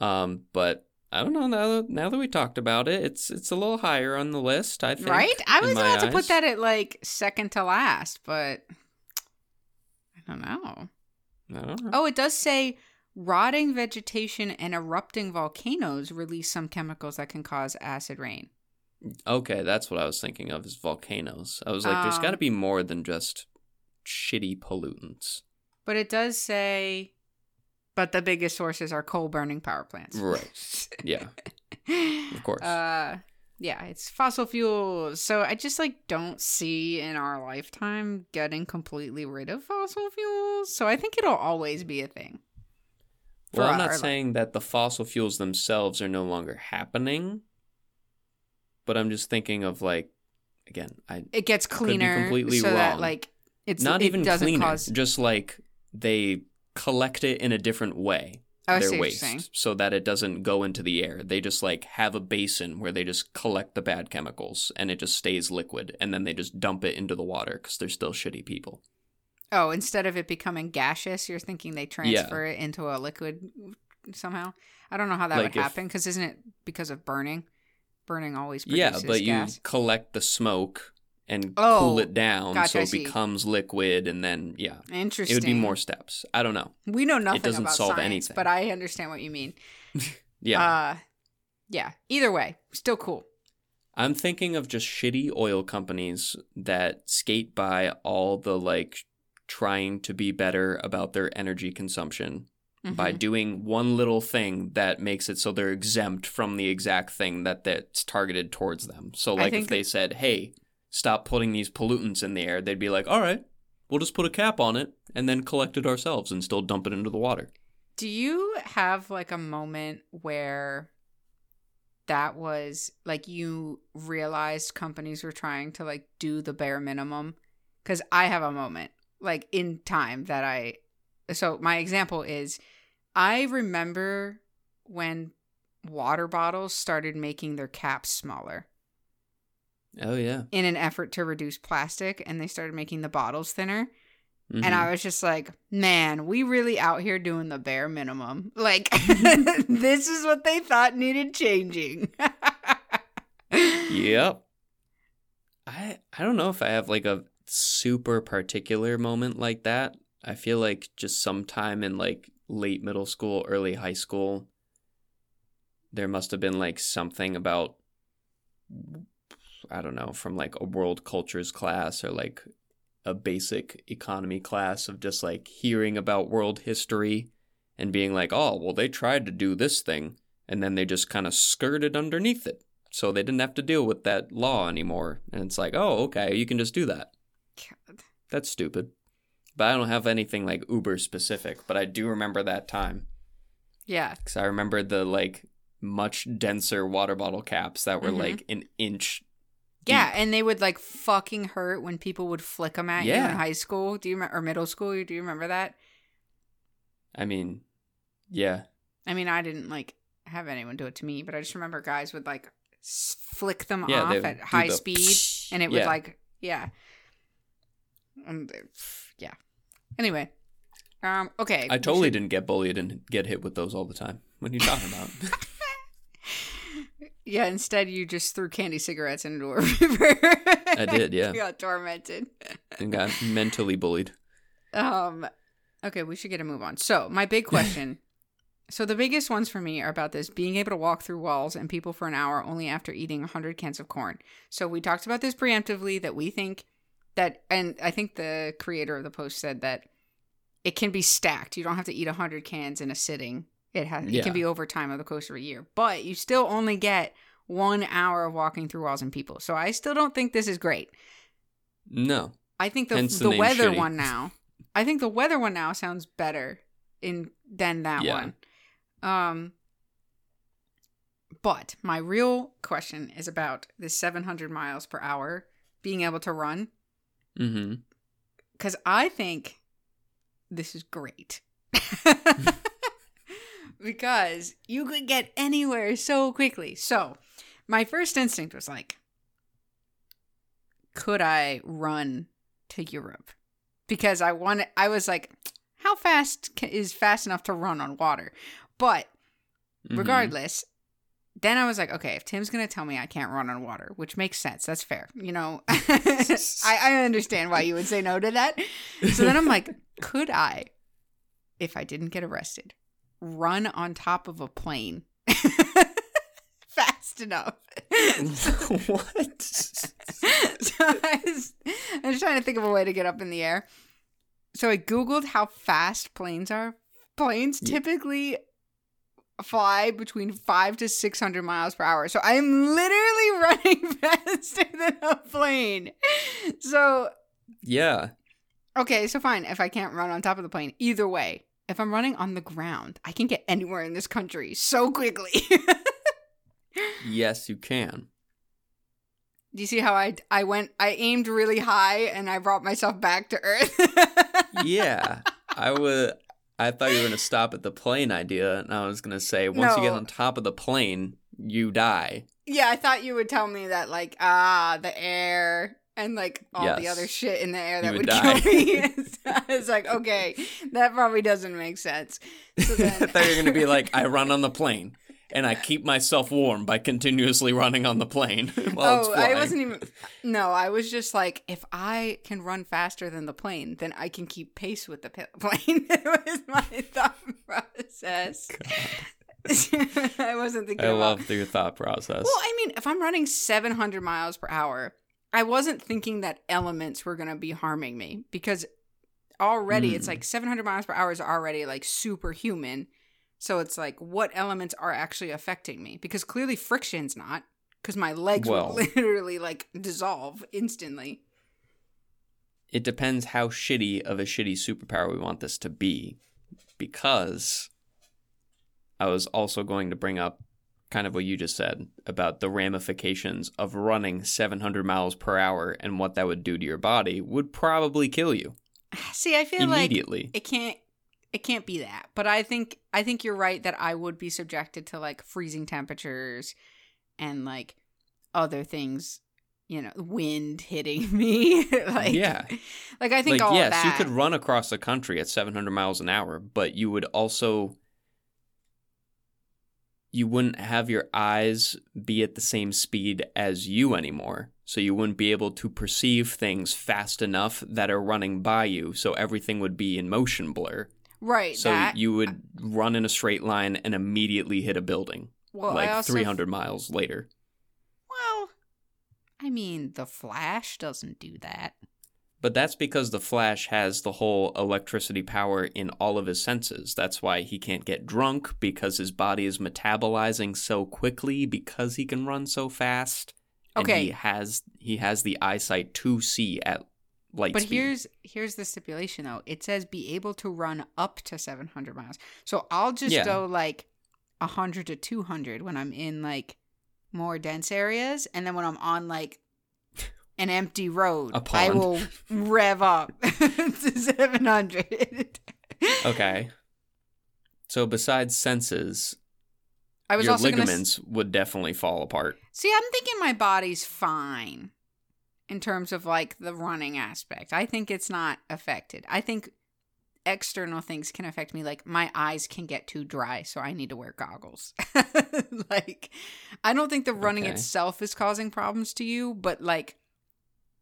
Um, but I don't know. Now that, now that we talked about it, it's it's a little higher on the list. I think. Right? I was about to put that at like second to last, but I don't know. I don't know. Oh, it does say rotting vegetation and erupting volcanoes release some chemicals that can cause acid rain. Okay, that's what I was thinking of is volcanoes. I was like, there's got to be more than just shitty pollutants. But it does say but the biggest sources are coal burning power plants. Right. Yeah, of course. Uh yeah, it's fossil fuels. So I just like don't see in our lifetime getting completely rid of fossil fuels. So I think it'll always be a thing. Well, I'm not saying that the fossil fuels themselves are no longer happening, but I'm just thinking of like, again, I It gets cleaner completely so that like it's not it even doesn't cleaner, cause just like they collect it in a different way. Oh, I their what you're saying. waste so that it doesn't go into the air. They just like have a basin where they just collect the bad chemicals and it just stays liquid and then they just dump it into the water because they're still shitty people. Oh, instead of it becoming gaseous, you're thinking they transfer it into a liquid somehow. I don't know how that Like would if- happen because isn't it because of burning? Burning always Yeah, but you collect the smoke and Oh, cool it down gotcha, so it becomes liquid and then yeah. Interesting. It would be more steps. I don't know. We know nothing It doesn't about solve science, anything. but I understand what you mean. Yeah. Uh, yeah. Either way, still cool. I'm thinking of just shitty oil companies that skate by all the like trying to be better about their energy consumption by Mhm. doing one little thing that makes it so they're exempt from the exact thing that that's targeted towards them. So like if they said, "Hey, stop putting these pollutants in the air," they'd be like, "All right, we'll just put a cap on it and then collect it ourselves and still dump it into the water." Do you have like a moment where that was like you realized companies were trying to like do the bare minimum? Because I have a moment like in time that I. So my example is I remember when water bottles started making their caps smaller Oh yeah. in an effort to reduce plastic and they started making the bottles thinner. Mhm. And I was just like, man, we really out here doing the bare minimum. Like, this is what they thought needed changing. Yep. I I don't know if I have like a super particular moment like that. I feel like just sometime in like late middle school, early high school, there must have been like something about I don't know, from like a world cultures class or like a basic economy class of just like hearing about world history and being like, "Oh, well they tried to do this thing and then they just kind of skirted underneath it." so they didn't have to deal with that law anymore. And it's like, oh, okay, you can just do that. God. That's stupid. But I don't have anything like uber specific, but I do remember that time Yeah. because I remember the like much denser water bottle caps that were Mhm. like an inch. Yeah. And they would like fucking hurt when people would flick them at you in high school. Do you remember, or middle school? Do you remember that? I mean, yeah, I mean, I didn't like have anyone do it to me, but I just remember guys would like flick them Yeah, off at high the speed, and it would yeah. like yeah, and uh, yeah. Anyway, um, okay. I totally should- didn't get bullied and get hit with those all the time. What are you talking about? Yeah, instead you just threw candy cigarettes into a river. I did, yeah. you got tormented. and got mentally bullied. Um, okay, we should get a move on. So, my big question. so, the biggest ones for me are about this being able to walk through walls and people for an hour only after eating 100 cans of corn. So, we talked about this preemptively that we think that, and I think the creator of the post said that it can be stacked. You don't have to eat 100 cans in a sitting. It has it can be over time of the course of a year, but you still only get one hour of walking through walls and people. So I still don't think this is great. No. I think the Hence the the, weather shitty. one now. I think the weather one now sounds better in than that Yeah. one. Um but my real question is about this 700 miles per hour being able to run Mm-hmm. cuz I think this is great. because you could get anywhere so quickly. So, my first instinct was like could I run to Europe? Because I wanted I was like how fast is fast enough to run on water? But Mm-hmm. regardless then i was like okay if tim's gonna tell me i can't run on water which makes sense that's fair you know I, I understand why you would say no to that so then i'm like could i if i didn't get arrested run on top of a plane fast enough what? so I was, I was trying to think of a way to get up in the air. So I googled how fast planes are. Planes typically fly between five to six hundred miles per hour. So I'm literally running faster than a plane. So Yeah. okay, so fine. If I can't run on top of the plane, either way, if I'm running on the ground, I can get anywhere in this country so quickly. Yes, you can. Do you see how I I went? I aimed really high and I brought myself back to earth. Yeah. I would. I thought you were gonna stop at the plane idea, and I was gonna say once you get on top of the plane, you die. yeah, I thought you would tell me that like ah the air and like all the other shit in the air that You would, would kill me. it's like, okay, that probably doesn't make sense. So I thought you were gonna be like, I run on the plane, and I keep myself warm by continuously running on the plane while it's oh, flying. I wasn't even. No, I was just like, if I can run faster than the plane, then I can keep pace with the plane. it was my thought process. I wasn't thinking. I about love your thought process. Well, I mean, if I'm running 700 miles per hour, I wasn't thinking that elements were going to be harming me because already it's Mm. like 700 miles per hour is already like superhuman. So it's like, what elements are actually affecting me? Because clearly friction's not, because my legs Well- will literally like dissolve instantly. it depends how shitty of a shitty superpower we want this to be. Because I was also going to bring up kind of what you just said about the ramifications of running 700 miles per hour and what that would do to your body would probably kill you See, I feel like immediately. it can't it can't be that but i think i think you're right that i would be subjected to like freezing temperatures and like other things you know wind hitting me like yeah. like i think Like all yes, of that you could run across the country at 700 miles an hour, but you would also you wouldn't have your eyes be at the same speed as you anymore. So you wouldn't be able to perceive things fast enough that are running by you, so everything would be in motion blur. Right So that you would run in a straight line and immediately hit a building well, like also- 300 miles later. well i mean the flash doesn't do that But that's because the Flash has the whole electricity power in all of his senses. That's why he can't get drunk because his body is metabolizing so quickly because he can run so fast. And Okay. he has he has the eyesight to see at light but speed. here's here's the stipulation though it says be able to run up to 700 miles so i'll just Yeah. go like 100 to 200 when i'm in like more dense areas and then when i'm on like an empty road i will rev up to 700 okay. So besides senses, I was your also gonna s- ligaments would definitely fall apart. See, I'm thinking my body's fine in terms of like the running aspect. I think it's not affected. I think external things can affect me. Like my eyes can get too dry, so I need to wear goggles. like, I don't think the running Okay. itself is causing problems to you, but like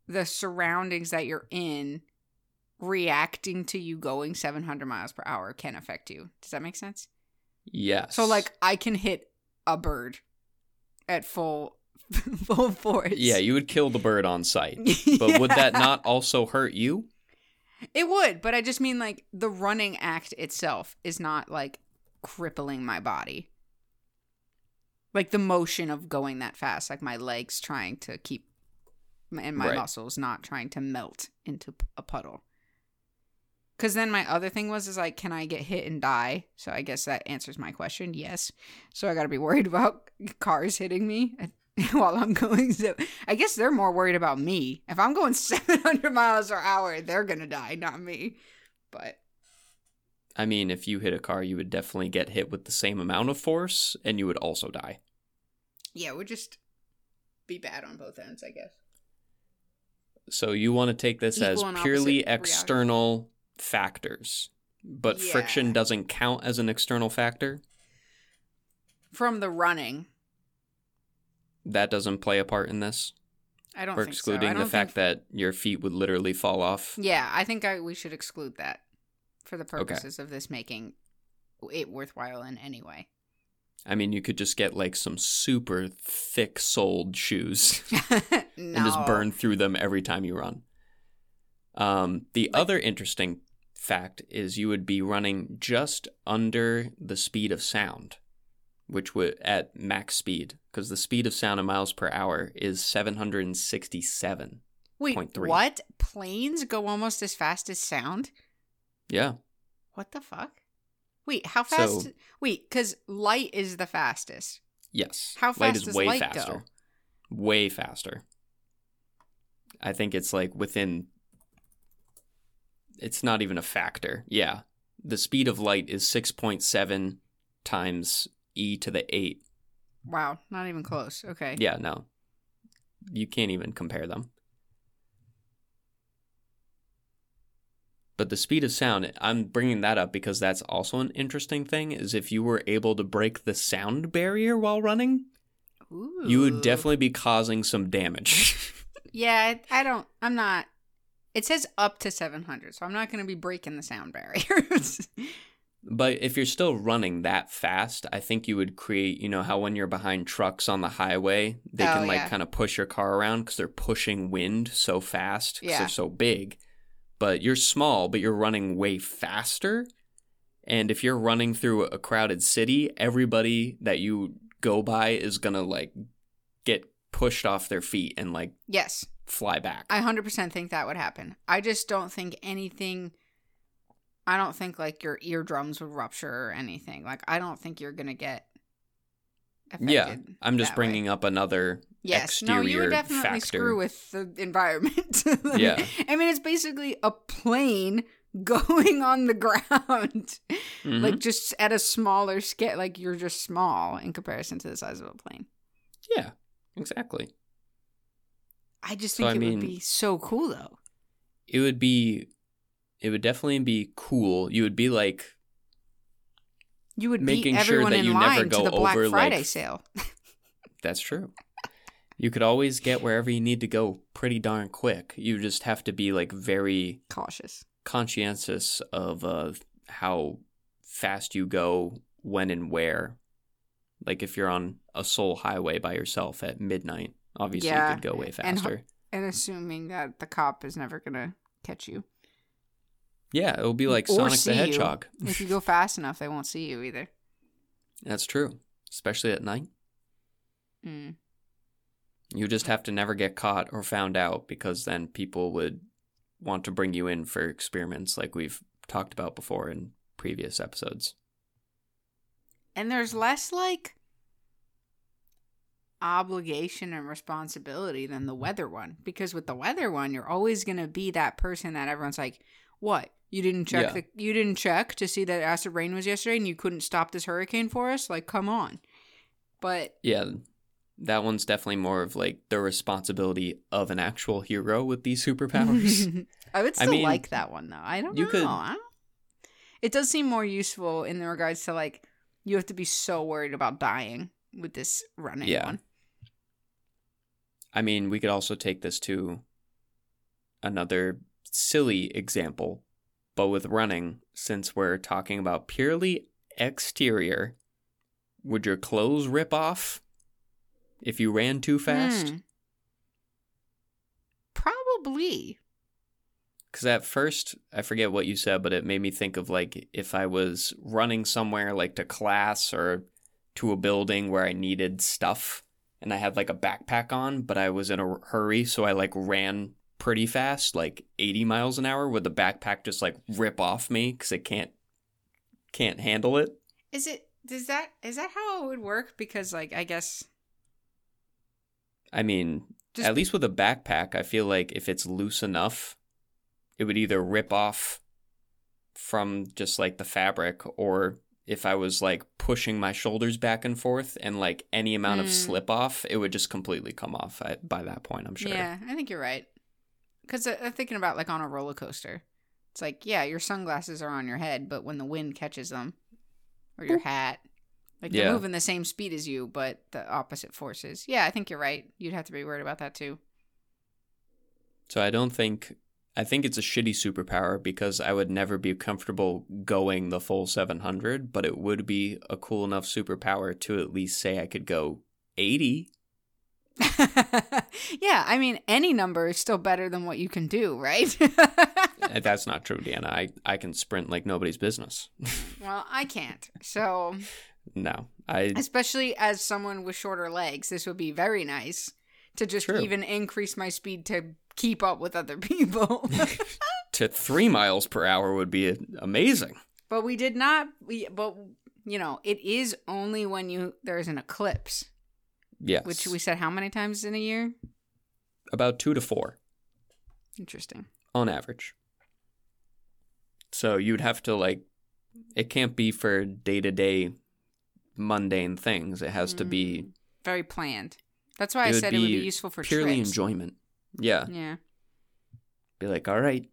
the surroundings that you're in reacting to you going 700 miles per hour can affect you. Does that make sense? Yes. So like I can hit a bird at full full force. yeah, you would kill the bird on sight. But would that not also hurt you? It would, but I just mean like the running act itself is not like crippling my body. Like the motion of going that fast, like my legs trying to keep and my Right. muscles not trying to melt into a puddle. Cuz then my other thing was is like can I get hit and die? So I guess that answers my question. Yes. So I got to be worried about cars hitting me while I'm going so I guess they're more worried about me. If I'm going 700 miles per hour, they're going to die, not me. But I mean, if you hit a car, you would definitely get hit with the same amount of force and you would also die. yeah, it would just be bad on both ends, I guess. So you want to take this as Equal and purely opposite reaction. external factors. But friction doesn't count as an external factor. From the running, That doesn't play a part in this. I don't We're think so. excluding I the fact that your feet would literally fall off. Yeah, I think I, we should exclude that for the purposes of this making it worthwhile in any way. I mean, you could just get like some super thick soled shoes no. and just burn through them every time you run. Um, the other interesting fact is you would be running just under the speed of sound, which would at max speed, because the speed of sound in miles per hour is 767. Wait, 0.3. what? Planes go almost as fast as sound? Yeah. What the fuck? Wait, how So- fast? Wait, because light is the fastest. Yes. How fast light is does way light faster. go? Way faster. I think it's like within it's not even a factor. Yeah. The speed of light is 6.7 times e to the 8. Wow, not even close. Okay. Yeah, no. You can't even compare them. But the speed of sound, I'm bringing that up because that's also an interesting thing is if you were able to break the sound barrier while running, you would definitely be causing some damage. Yeah, I I don't. I'm not. It says up to 700, so I'm not going to be breaking the sound barriers. but if you're still running that fast, I think you would create, you know, how when you're behind trucks on the highway, they Oh, can like yeah. kind of push your car around because they're pushing wind so fast because Yeah. they're so big. But you're small, but you're running way faster. And if you're running through a crowded city, everybody that you go by is going to like get pushed off their feet and like yes, fly back. I 100% think that would happen. I just don't think anything. I don't think like your eardrums would rupture or anything. Like I don't think you're going to get. Affected yeah, I'm just that way. bringing up another Yes, no, you would definitely factor. screw with the environment. Yeah. I mean it's basically a plane going on the ground, Mhm. like just at a smaller scale. Like you're just small in comparison to the size of a plane. yeah, exactly. I just So, think I it mean- would be so cool though. it would be it would definitely be cool you would be like You would making sure that you never go to the Black over, Friday like- sale. that's true you could always get wherever you need to go pretty darn quick you just have to be like very Cautious. conscientious of uh, how fast you go when and where like if you're on a sole highway by yourself at midnight obviously Yeah, you could go way and faster And assuming that the cop is never gonna catch you. Yeah it will be like Or sonic the you. hedgehog If you go fast enough, they won't see you either. that's true especially at night Mm. You just have to never get caught or found out because then people would want to bring you in for experiments like we've talked about before in previous episodes. And there's less like obligation and responsibility than the weather one. Because with the weather one, you're always going to be that person that everyone's like, what? You didn't check Yeah. the you didn't check to see that acid rain was yesterday and you couldn't stop this hurricane for us? Like, come on. But Yeah, that one's definitely more of like the responsibility of an actual hero with these superpowers. I would I still mean, like that one though. I don't you know. could- I don't- It does seem more useful in the regards to like you have to be so worried about dying with this running Yeah. one. I mean, we could also take this to another silly example, but with running, since we're talking about purely exterior, would your clothes rip off if you ran too fast? Hmm. Probably. Because at first, I forget what you said, but it made me think of like if I was running somewhere like to class or to a building where I needed stuff and I had like a backpack on, but I was in a hurry, so I like ran pretty fast, like 80 miles an hour, would the backpack just like rip off me because it can't can't handle it? Is it does that is that how it would work? Because like I guess I mean, Just- at least with a backpack, I feel like if it's loose enough, it would either rip off from just like the fabric or if I was like pushing my shoulders back and forth and like any amount of Mm. slip off, it would just completely come off by that point, I'm sure. Yeah, I think you're right. Because I'm thinking about like on a roller coaster. It's like, yeah, your sunglasses are on your head, but when the wind catches them, or your hat, like they're moving the same speed as you, but the opposite forces. Yeah, I think you're right. You'd have to be worried about that too. So I don't think I think it's a shitty superpower because I would never be comfortable going the full 700, but it would be a cool enough superpower to at least say I could go 80. yeah, I mean, any number is still better than what you can do, right? Uh, That's not true, Deanna. I, I can sprint like nobody's business. well, I can't. So, no, I especially as someone with shorter legs, this would be very nice to just True. even increase my speed to keep up with other people. to three miles per hour would be amazing. but we did not. We but you know it is only when you there's an eclipse, Yes, which we said how many times in a year? about two to four Interesting. on average. So you'd have to like, it can't be for day to day mundane things. It has to be Mm, very planned. That's why I said it would be be useful for purely trips. enjoyment. Yeah, Yeah. be like, all right,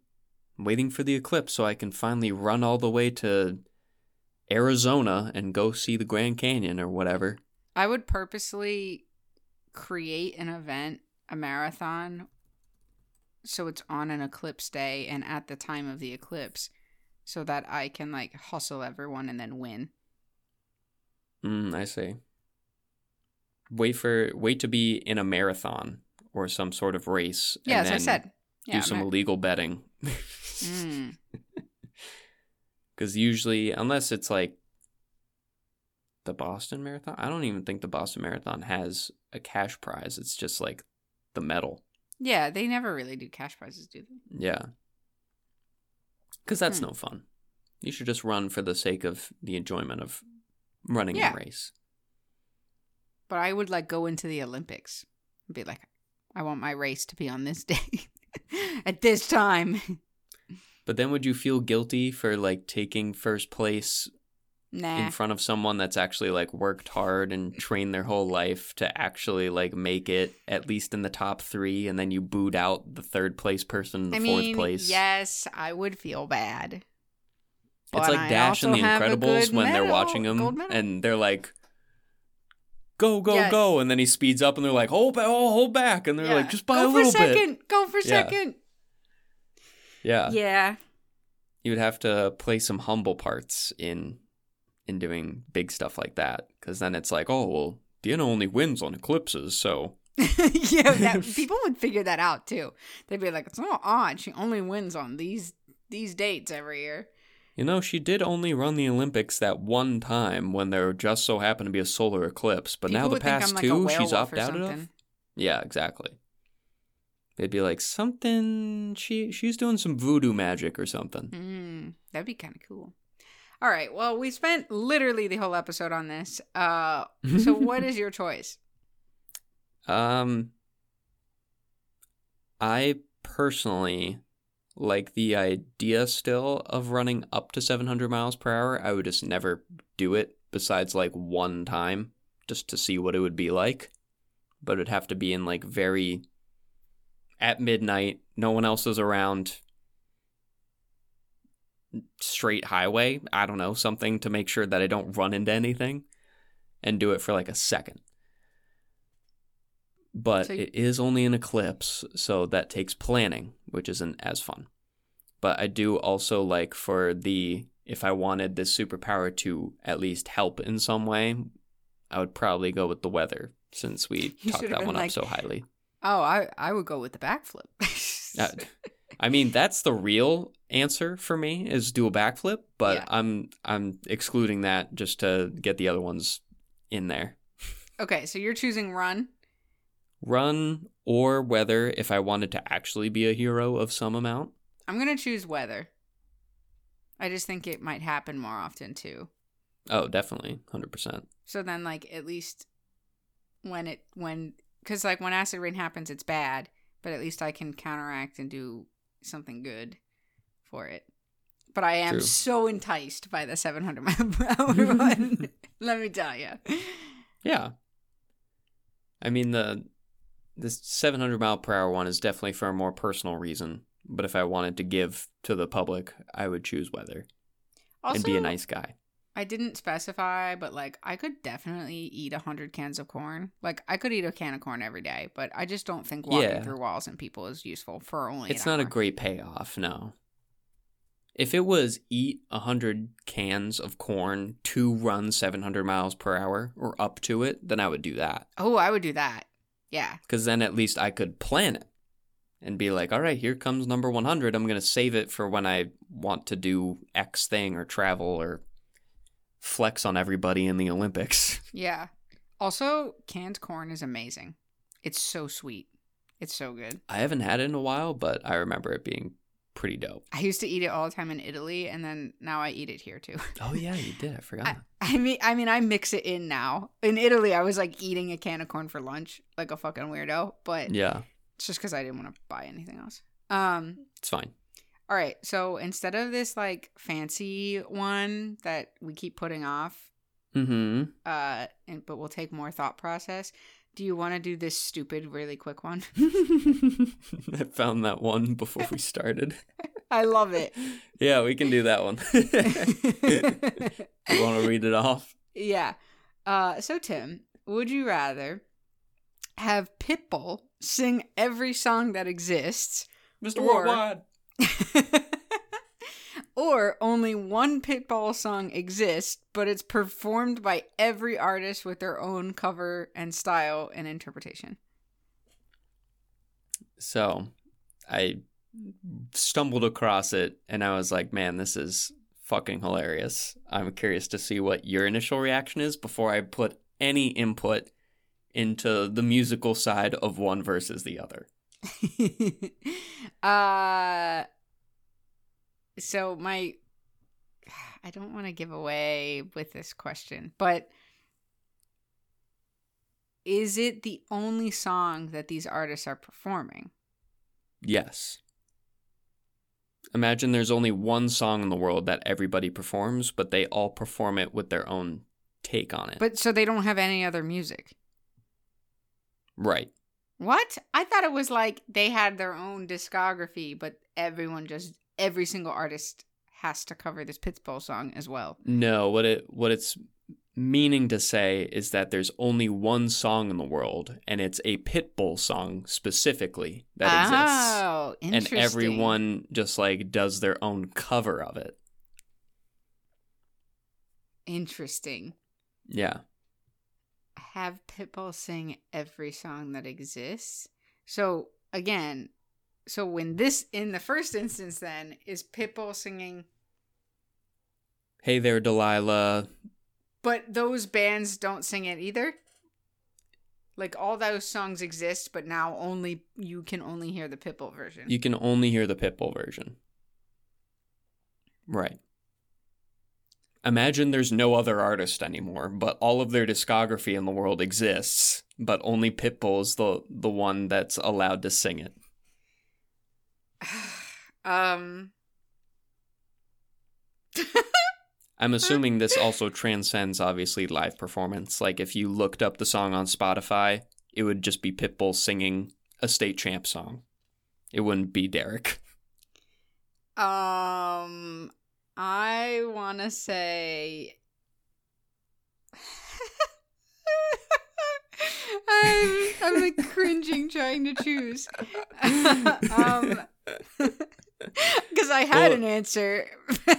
I'm waiting for the eclipse so I can finally run all the way to Arizona and go see the Grand Canyon or whatever. I would purposely create an event, a marathon, so it's on an eclipse day and at the time of the eclipse, so that I can like hustle everyone and then win. Mm, I see. Wait for wait to be in a marathon or some sort of race. Yeah, as I said. Yeah, do some ma- illegal betting. Mm. Because usually, unless it's like the Boston Marathon, I don't even think the Boston Marathon has a cash prize. It's just like the medal. Yeah, they never really do cash prizes, do they? Yeah. Because that's Hmm. no fun. You should just run for the sake of the enjoyment of running Yeah. a race. But I would like go into the Olympics and be like, I want my race to be on this day at this time. But then would you feel guilty for like taking first place Nah. in front of someone that's actually like worked hard and trained their whole life to actually like make it at least in the top three and then you booed out the third place person in the I fourth mean, place yes, I would feel bad. it's like I dash and the incredibles when they're watching him and they're like go go Yeah. go and then he speeds up and they're like hold back oh, hold back and they're Yeah. like just by go a little bit. Go for bit second. Go for Yeah. second. yeah Yeah. you would have to play some humble parts in in doing big stuff like that because then it's like oh well Deanna only wins on eclipses so yeah, that, people would figure that out too. They'd be like, "It's not odd. She only wins on these these dates every year." You know, she did only run the Olympics that one time when there just so happened to be a solar eclipse, but People now the past like two, she's opted out of. Yeah, exactly. They'd be like something. She she's doing some voodoo magic or something. Mm, that'd be kind of cool. All right. Well, we spent literally the whole episode on this. Uh, so what is your choice? Um, I personally like the idea still of running up to 700 miles per hour. I would just never do it besides like one time just to see what it would be like. But it'd have to be in like very at midnight, no one else is around, straight highway. I don't know, something to make sure that I don't run into anything and do it for like a second. But So you- it is only an eclipse, so that takes planning, which isn't as fun. But I do also like for the if I wanted this superpower to at least help in some way, I would probably go with the weather since we You talked that one like- up so highly. Oh, I I would go with the backflip. Uh, I mean, that's the real answer for me is do a backflip, but Yeah. I'm I'm excluding that just to get the other ones in there. okay, so you're choosing run. Run or weather if I wanted to actually be a hero of some amount. I'm gonna choose weather. I just think it might happen more often too. Oh, definitely, hundred percent. So then, like, at least when it when because like when acid rain happens, it's bad, but at least I can counteract and do something good for it. But I am True. so enticed by the 700 mile per hour one. Let me tell you. Yeah. I mean the the 700 mile per hour one is definitely for a more personal reason. But if I wanted to give to the public, I would choose weather Also, and be a nice guy. I didn't specify, but like I could definitely eat a hundred cans of corn. Like I could eat a can of corn every day, but I just don't think walking Yeah. through walls and people is useful for only. It's not a great payoff, no. If it was eat a 100 cans of corn to run 700 miles per hour or up to it, then I would do that. Oh, I would do that. Yeah. Because then at least I could plan it and be like, all right, here comes number 100. I'm going to save it for when I want to do X thing or travel or flex on everybody in the Olympics. Yeah. Also, canned corn is amazing. It's so sweet. It's so good. I haven't had it in a while, but I remember it being pretty dope. I used to eat it all the time in Italy, and then now I eat it here too. Oh, yeah, you did. I forgot. I mean, I mean, I mix it in now. In Italy, I was like eating a can of corn for lunch, like a fucking weirdo. But yeah, it's just because I didn't want to buy anything else. Um. it's fine. All right. So instead of this like fancy one that we keep putting off, Mm-hmm. uh, and but we'll take more thought process. Do you want to do this stupid, really quick one? I found that one before we started. I love it. Yeah, we can do that one. you want to read it off? yeah. Uh, so Tim, would you rather have Pitbull sing every song that exists, Mr. Or- Worldwide. or only one Pitbull song exists, but it's performed by every artist with their own cover and style and interpretation? So, I stumbled across it and I was like, man, this is fucking hilarious. I'm curious to see what your initial reaction is before I put any input into the musical side of one versus the other. uh so my I don't want to give away with this question, but is it the only song that these artists are performing? Yes. Imagine there's only one song in the world that everybody performs, but they all perform it with their own take on it. But so they don't have any other music. right. What? I thought it was like they had their own discography, but everyone just every single artist has to cover this Pitbull song as well. No, what it what it's meaning to say is that there's only one song in the world, and it's a Pitbull song specifically that exists, oh, and everyone just like does their own cover of it. interesting. Yeah, Have Pitbull sing every song that exists. So again, so when this in the first instance, then is Pitbull singing, hey there, Delilah. but those bands don't sing it either. Like all those songs exist, but now only you can only hear the Pitbull version. You can only hear the Pitbull version. Right. Imagine there's no other artist anymore, but all of their discography in the world exists, but only Pitbull is the the one that's allowed to sing it. Um. I'm assuming this also transcends obviously live performance. Like if you looked up the song on Spotify, it would just be Pitbull singing a State Champs song. It wouldn't be Derek. Um, I want to say. I'm, I'm like cringing trying to choose. um, because I had Well- an answer,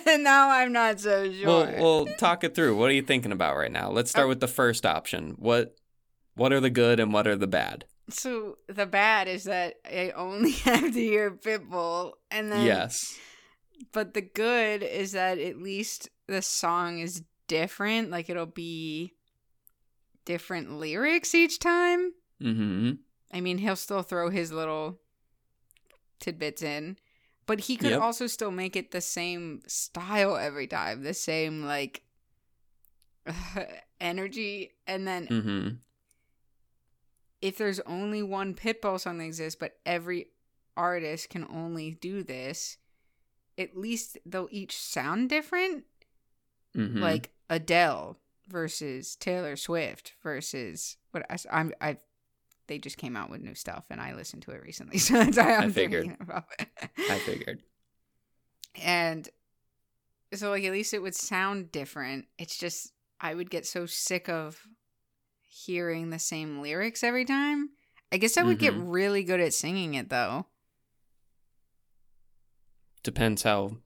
and now I'm not so sure. Well, well, talk it through. What are you thinking about right now? Let's start Uh, with the first option. What what are the good and what are the bad? so the bad is that I only have to hear Pitbull, and then yes. But the good is that at least the song is different. Like it'll be different lyrics each time. Mm-hmm. I mean, he'll still throw his little tidbits in, but he could Yep. also still make it the same style every time, the same like energy. And then Mm-hmm. if there's only one Pitbull song that exists, but every artist can only do this, at least they'll each sound different. Mm-hmm. Like Adele versus Taylor Swift versus what I, I'm I. They just came out with new stuff, and I listened to it recently, so that's why I'm figured. thinking about it. I figured. and so like at least it would sound different. It's just I would get so sick of hearing the same lyrics every time. I guess I would get Mhm. really good at singing it though. Depends how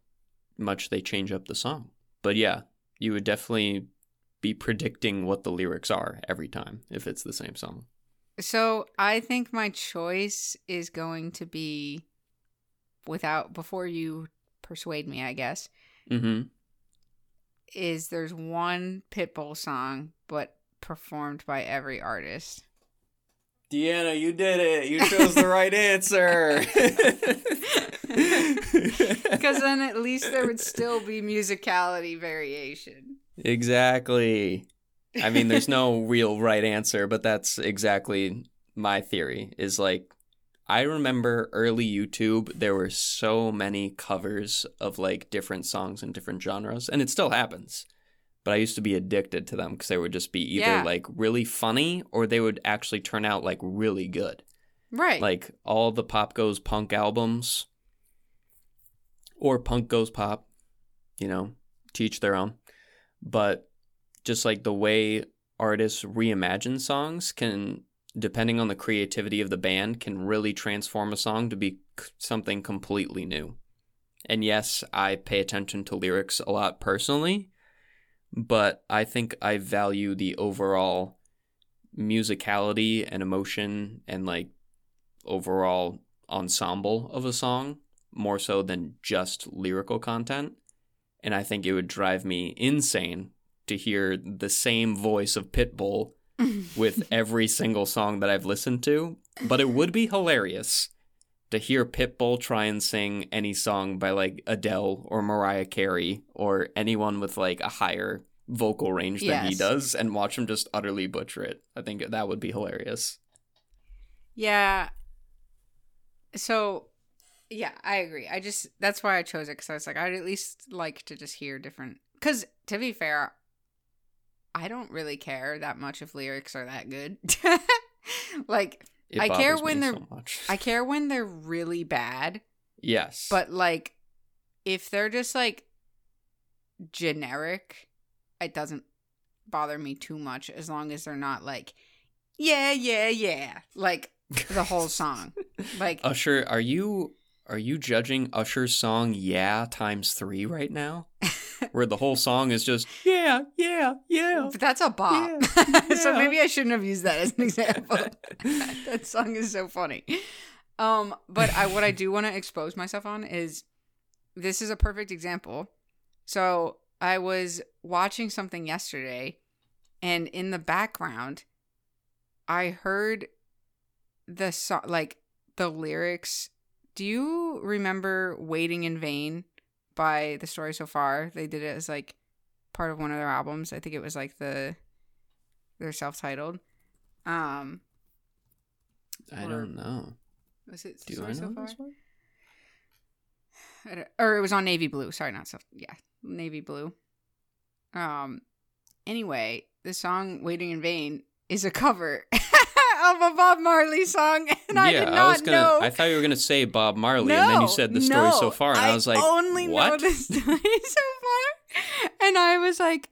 much they change up the song. But yeah, you would definitely be predicting what the lyrics are every time if it's the same song. So I think my choice is going to be without before you persuade me, I guess, Mm-hmm. is there's one Pitbull song but performed by every artist. Deanna, you did it. You chose the right answer. Because then at least there would still be musicality variation. Exactly. I mean, there's no real right answer, but that's exactly my theory. Is like, I remember early YouTube, there were so many covers of like different songs and different genres, and it still happens. But I used to be addicted to them because they would just be either Yeah. like really funny or they would actually turn out like really good. Right. Like all the Pop Goes Punk albums or Punk Goes Pop, you know, teach their own. But just like the way artists reimagine songs can, depending on the creativity of the band, can really transform a song to be something completely new. And yes, I pay attention to lyrics a lot personally, but I think I value the overall musicality and emotion and like overall ensemble of a song more so than just lyrical content. And I think it would drive me insane to hear the same voice of Pitbull with every single song that I've listened to. But it would be hilarious to hear Pitbull try and sing any song by like Adele or Mariah Carey or anyone with like a higher vocal range than he does and watch him just utterly butcher it. I think that would be hilarious. Yeah. So, yeah, I agree. I just that's why I chose it because I was like, I'd at least like to just hear different. Because to be fair, I don't really care that much if lyrics are that good. like, It I care when they're- so much. I care when they're really bad, yes, but like, if they're just like generic, it doesn't bother me too much as long as they're not like, yeah, yeah, yeah, like the whole song. Like, Usher, are you are you judging Usher's song "Yeah" times three right now, where the whole song is just yeah, yeah, yeah. But that's a bop. Yeah, so maybe I shouldn't have used that as an example. that song is so funny. Um, but I what I do want to expose myself on is this is a perfect example. So I was watching something yesterday and in the background I heard the song like the lyrics. Do you remember Waiting in Vain by The Story So Far? They did it as like part of one of their albums. I think it was like the they're self-titled. Um I don't know. was it Do Story I So know Far? this one? Or it was on navy blue. Sorry, not so. Yeah, navy blue. Um. Anyway, the song "Waiting in Vain" is a cover of a Bob Marley song, and I did not I was gonna. know. I thought you were gonna say Bob Marley, and then you said the story so far, and I, was like, only know "What?" the story so far, and I was like,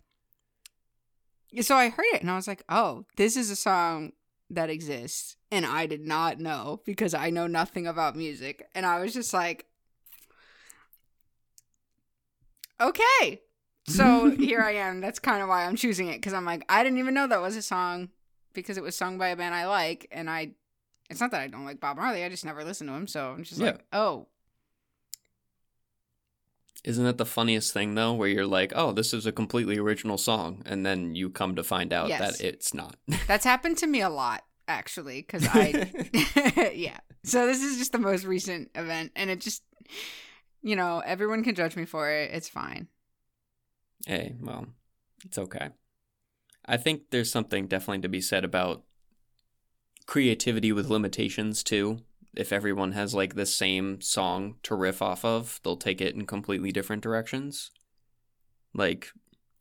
so I heard it, and I was like, oh, this is a song that exists, and I did not know because I know nothing about music, and I was just like, okay. So here I am. That's kind of why I'm choosing it because I'm like, I didn't even know that was a song because it was sung by a band I like, and I. It's not that I don't like Bob Marley. I just never listened to him, so I'm just Yeah. like, oh, Isn't that the funniest thing though, where you're like, "Oh, this is a completely original song," and then you come to find out Yes. that it's not. That's happened to me a lot, actually, because I, yeah. So this is just the most recent event, and it just, you know, everyone can judge me for it. It's fine. hey, well, it's okay. I think there's something definitely to be said about creativity with limitations too. If everyone has like the same song to riff off of, they'll take it in completely different directions. Like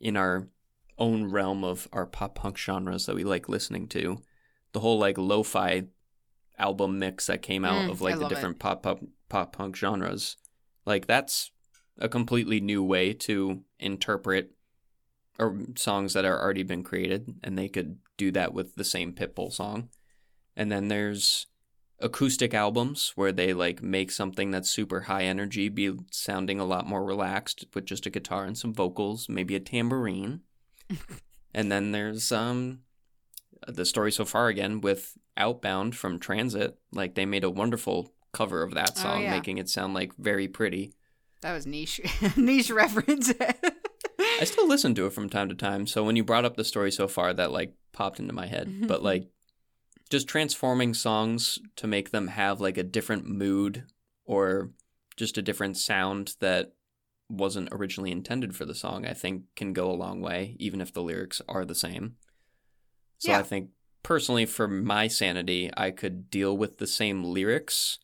in our own realm of our pop punk genres that we like listening to, the whole like lo-fi album mix that came out Mm, of like the it. different pop pop pop punk genres, like that's a completely new way to interpret or songs that are already been created and they could do that with the same pitbull song and then there's acoustic albums where they like make something that's super high energy be sounding a lot more relaxed with just a guitar and some vocals maybe a tambourine and then there's um the story so far again with outbound from transit like they made a wonderful cover of that Oh, song yeah. making it sound like very pretty That was niche, niche reference. I still listen to it from time to time. So when you brought up the story so far, that like popped into my head. But like, just transforming songs to make them have like a different mood or just a different sound that wasn't originally intended for the song, I think can go a long way, even if the lyrics are the same. So Yeah. I think personally, for my sanity, I could deal with the same lyrics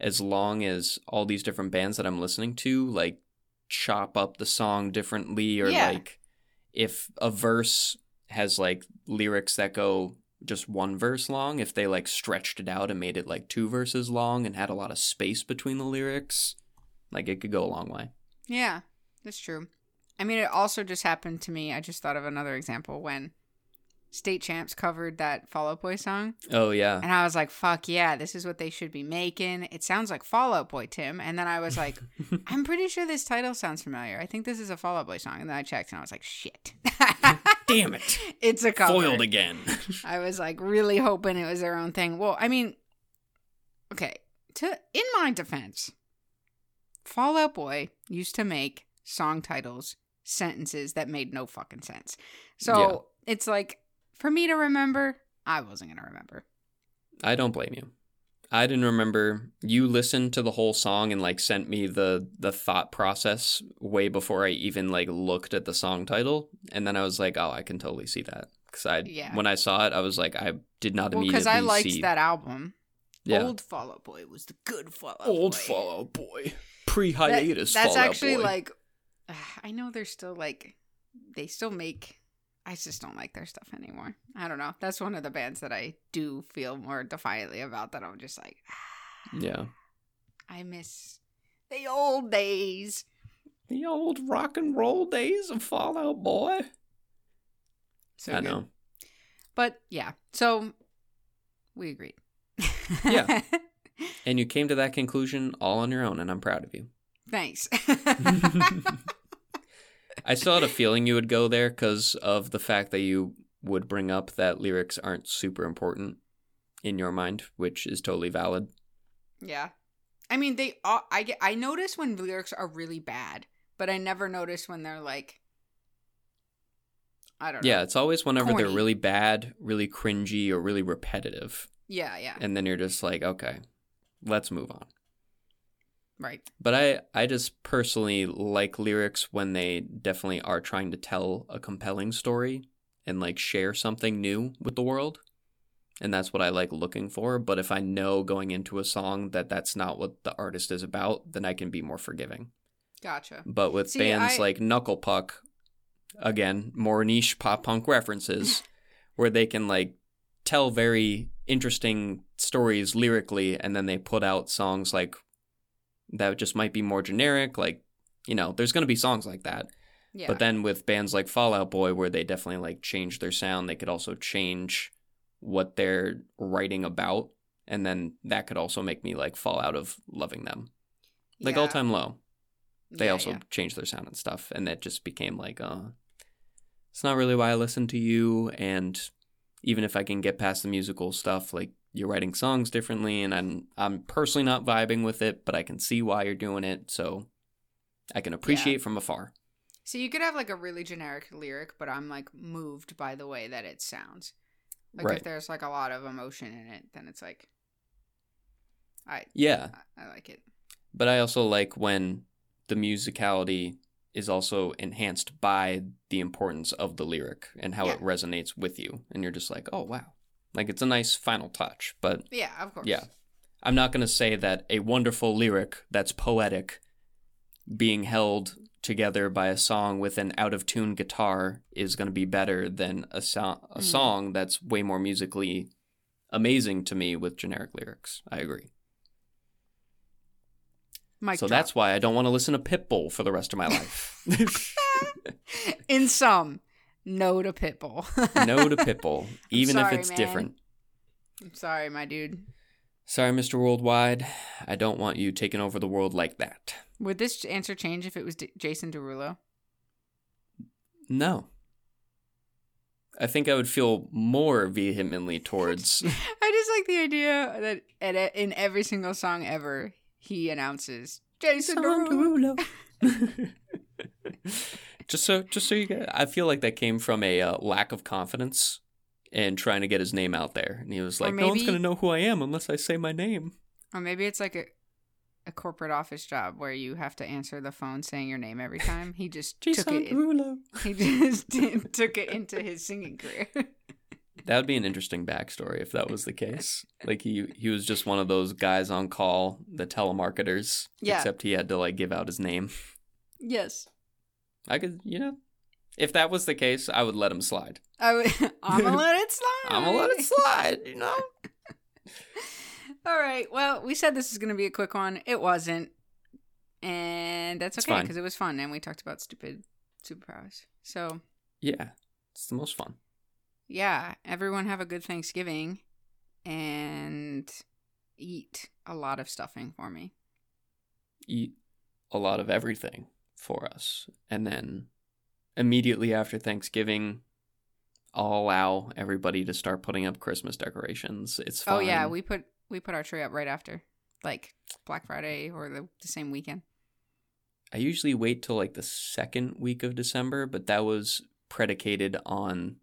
as long as all these different bands that I'm listening to like chop up the song differently or Yeah. like if a verse has like lyrics that go just one verse long if they like stretched it out and made it like two verses long and had a lot of space between the lyrics like it could go a long way yeah, that's true. I mean, it also just happened to me. I just thought of another example when State Champs covered that Fall Out Boy song. oh yeah And I was like, fuck yeah, this is what they should be making. It sounds like Fall Out Boy, Tim. And then I was like, I'm pretty sure this title sounds familiar. I think this is a Fall Out Boy song. And then I checked and I was like, shit. damn it it's a cover. foiled again I was like really hoping it was their own thing. Well, I mean, okay, to in my defense, Fall Out Boy used to make song titles sentences that made no fucking sense. So it's like for me to remember, I wasn't gonna remember. I don't blame you. I didn't remember you listened to the whole song and like sent me the the thought process way before I even like looked at the song title and then I was like, "Oh, I can totally see that." Cuz I Yeah. when I saw it, I was like, I did not Well, immediately because I liked see that album. yeah. Old Fall Out Boy was the good Fallout old Boy. Fall Out Boy. Pre-hiatus that's Fallout actually Boy. like I know they're still like they still make I just don't like their stuff anymore. I don't know. That's one of the bands that I do feel more defiantly about that I'm just like yeah. I miss the old days. The old rock and roll days of Fall Out Boy. So I good. know. But yeah. So we agreed. Yeah. And you came to that conclusion all on your own and I'm proud of you. Thanks. I still had a feeling you would go there because of the fact that you would bring up that lyrics aren't super important in your mind, which is totally valid. Yeah. I mean, they. all, I get. I notice when lyrics are really bad, but I never notice when they're like. I don't know. Yeah, it's always whenever they're really bad, really cringy, or really repetitive. Yeah. Yeah. And then you're just like, okay, let's move on. Right. But I, I just personally like lyrics when they definitely are trying to tell a compelling story and like share something new with the world. and that's what I like looking for. But if I know going into a song that that's not what the artist is about, then I can be more forgiving. Gotcha. But with See, bands I- like Knuckle Puck, again, more niche pop punk references, where they can like tell very interesting stories lyrically, and then they put out songs like that just might be more generic. Like, you know, there's going to be songs like that. Yeah. But then with bands like Fall Out Boy, where they definitely like change their sound, they could also change what they're writing about. And then that could also make me like fall out of loving them. Like Yeah. All Time Low they Yeah, also changed their sound and stuff and that just became like uh it's not really why i listen to you and even if i can get past the musical stuff like you're writing songs differently and i'm i'm personally not vibing with it but i can see why you're doing it so i can appreciate from afar So you could have like a really generic lyric, but I'm like moved by the way that it sounds. Like Right. if there's like a lot of emotion in it, then it's like I yeah I, I like it. but i also like when the musicality is also enhanced by the importance of the lyric and how it resonates with you and you're just like oh wow like it's a nice final touch but Yeah, of course. Yeah. I'm not going to say that a wonderful lyric that's poetic being held together by a song with an out of tune guitar is going to be better than a, so- a Mhm. song that's way more musically amazing to me with generic lyrics. I agree. Mic so drop. that's why I don't want to listen to Pitbull for the rest of my life. in sum, no to Pitbull. no to Pitbull, even sorry, if it's man. different. I'm sorry, my dude. Sorry, Mr. Worldwide. I don't want you taking over the world like that. Would this answer change if it was D- Jason Derulo? No. I think I would feel more vehemently towards. I just like the idea that at, in every single song ever, he announces Jason Derulo. just so, just so you get, I feel like that came from a uh, lack of confidence and trying to get his name out there, and he was Or like, "No one's gonna know who I am unless I say my name." Or maybe it's like a a corporate office job where you have to answer the phone saying your name every time. He just took it. Derulo. He just took it into his singing career. That would be an interesting backstory if that was the case. Like he he was just one of those guys on call, the telemarketers. Yeah. Except he had to like give out his name. yes, I could, you know, if that was the case, I would let him slide. I would. I'm gonna let it slide. I'm gonna let it slide, you know. All right. Well, we said this is going to be a quick one. It wasn't. And that's okay because it was fun and we talked about stupid superpowers. So, Yeah, it's the most fun. Yeah, everyone have a good Thanksgiving and eat a lot of stuffing for me. Eat a lot of everything for us, and then immediately after Thanksgiving, I'll allow everybody to start putting up Christmas decorations. It's fine. Oh yeah, we put we put our tree up right after. Like Black Friday or the, the same weekend. I usually wait till like the second week of December, but that was predicated on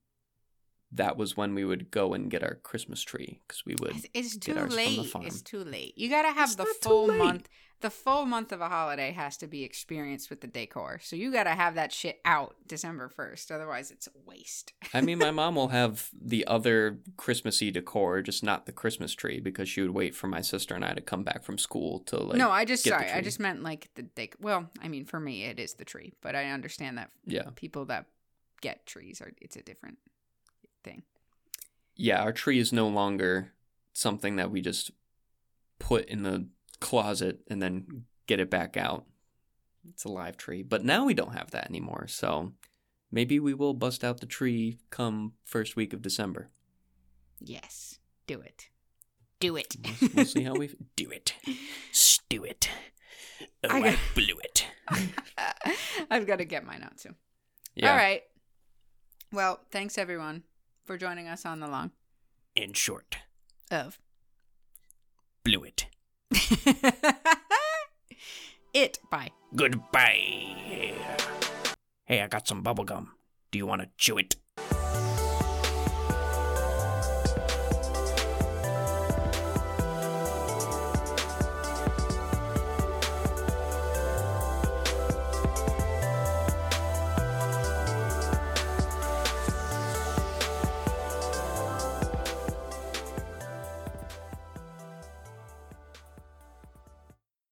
that was when we would go and get our Christmas tree because we would. It's, it's get too ours from the late. farm. It's too late. You gotta have It's the full month. The full month of a holiday has to be experienced with the decor. So you gotta have that shit out December first. Otherwise, it's a waste. I mean, my mom will have the other Christmassy decor, just not the Christmas tree, because she would wait for my sister and I to come back from school to like. no, I just sorry. I just meant like the dec. Well, I mean, for me, it is the tree, but I understand that Yeah, people that get trees are it's a different thing. yeah. Our tree is no longer something that we just put in the closet and then get it back out. It's a live tree, but now we don't have that anymore. So maybe we will bust out the tree come first week of December. Yes, do it. Do it. We'll, we'll see how we do it. Stew it. Oh, I I, got- blew it. I've got to get mine out too. Yeah. All right. Well, thanks everyone for joining us on the long In short, of blew it. it. Bye. Goodbye. Hey, I got some bubble gum. Do you want to chew it?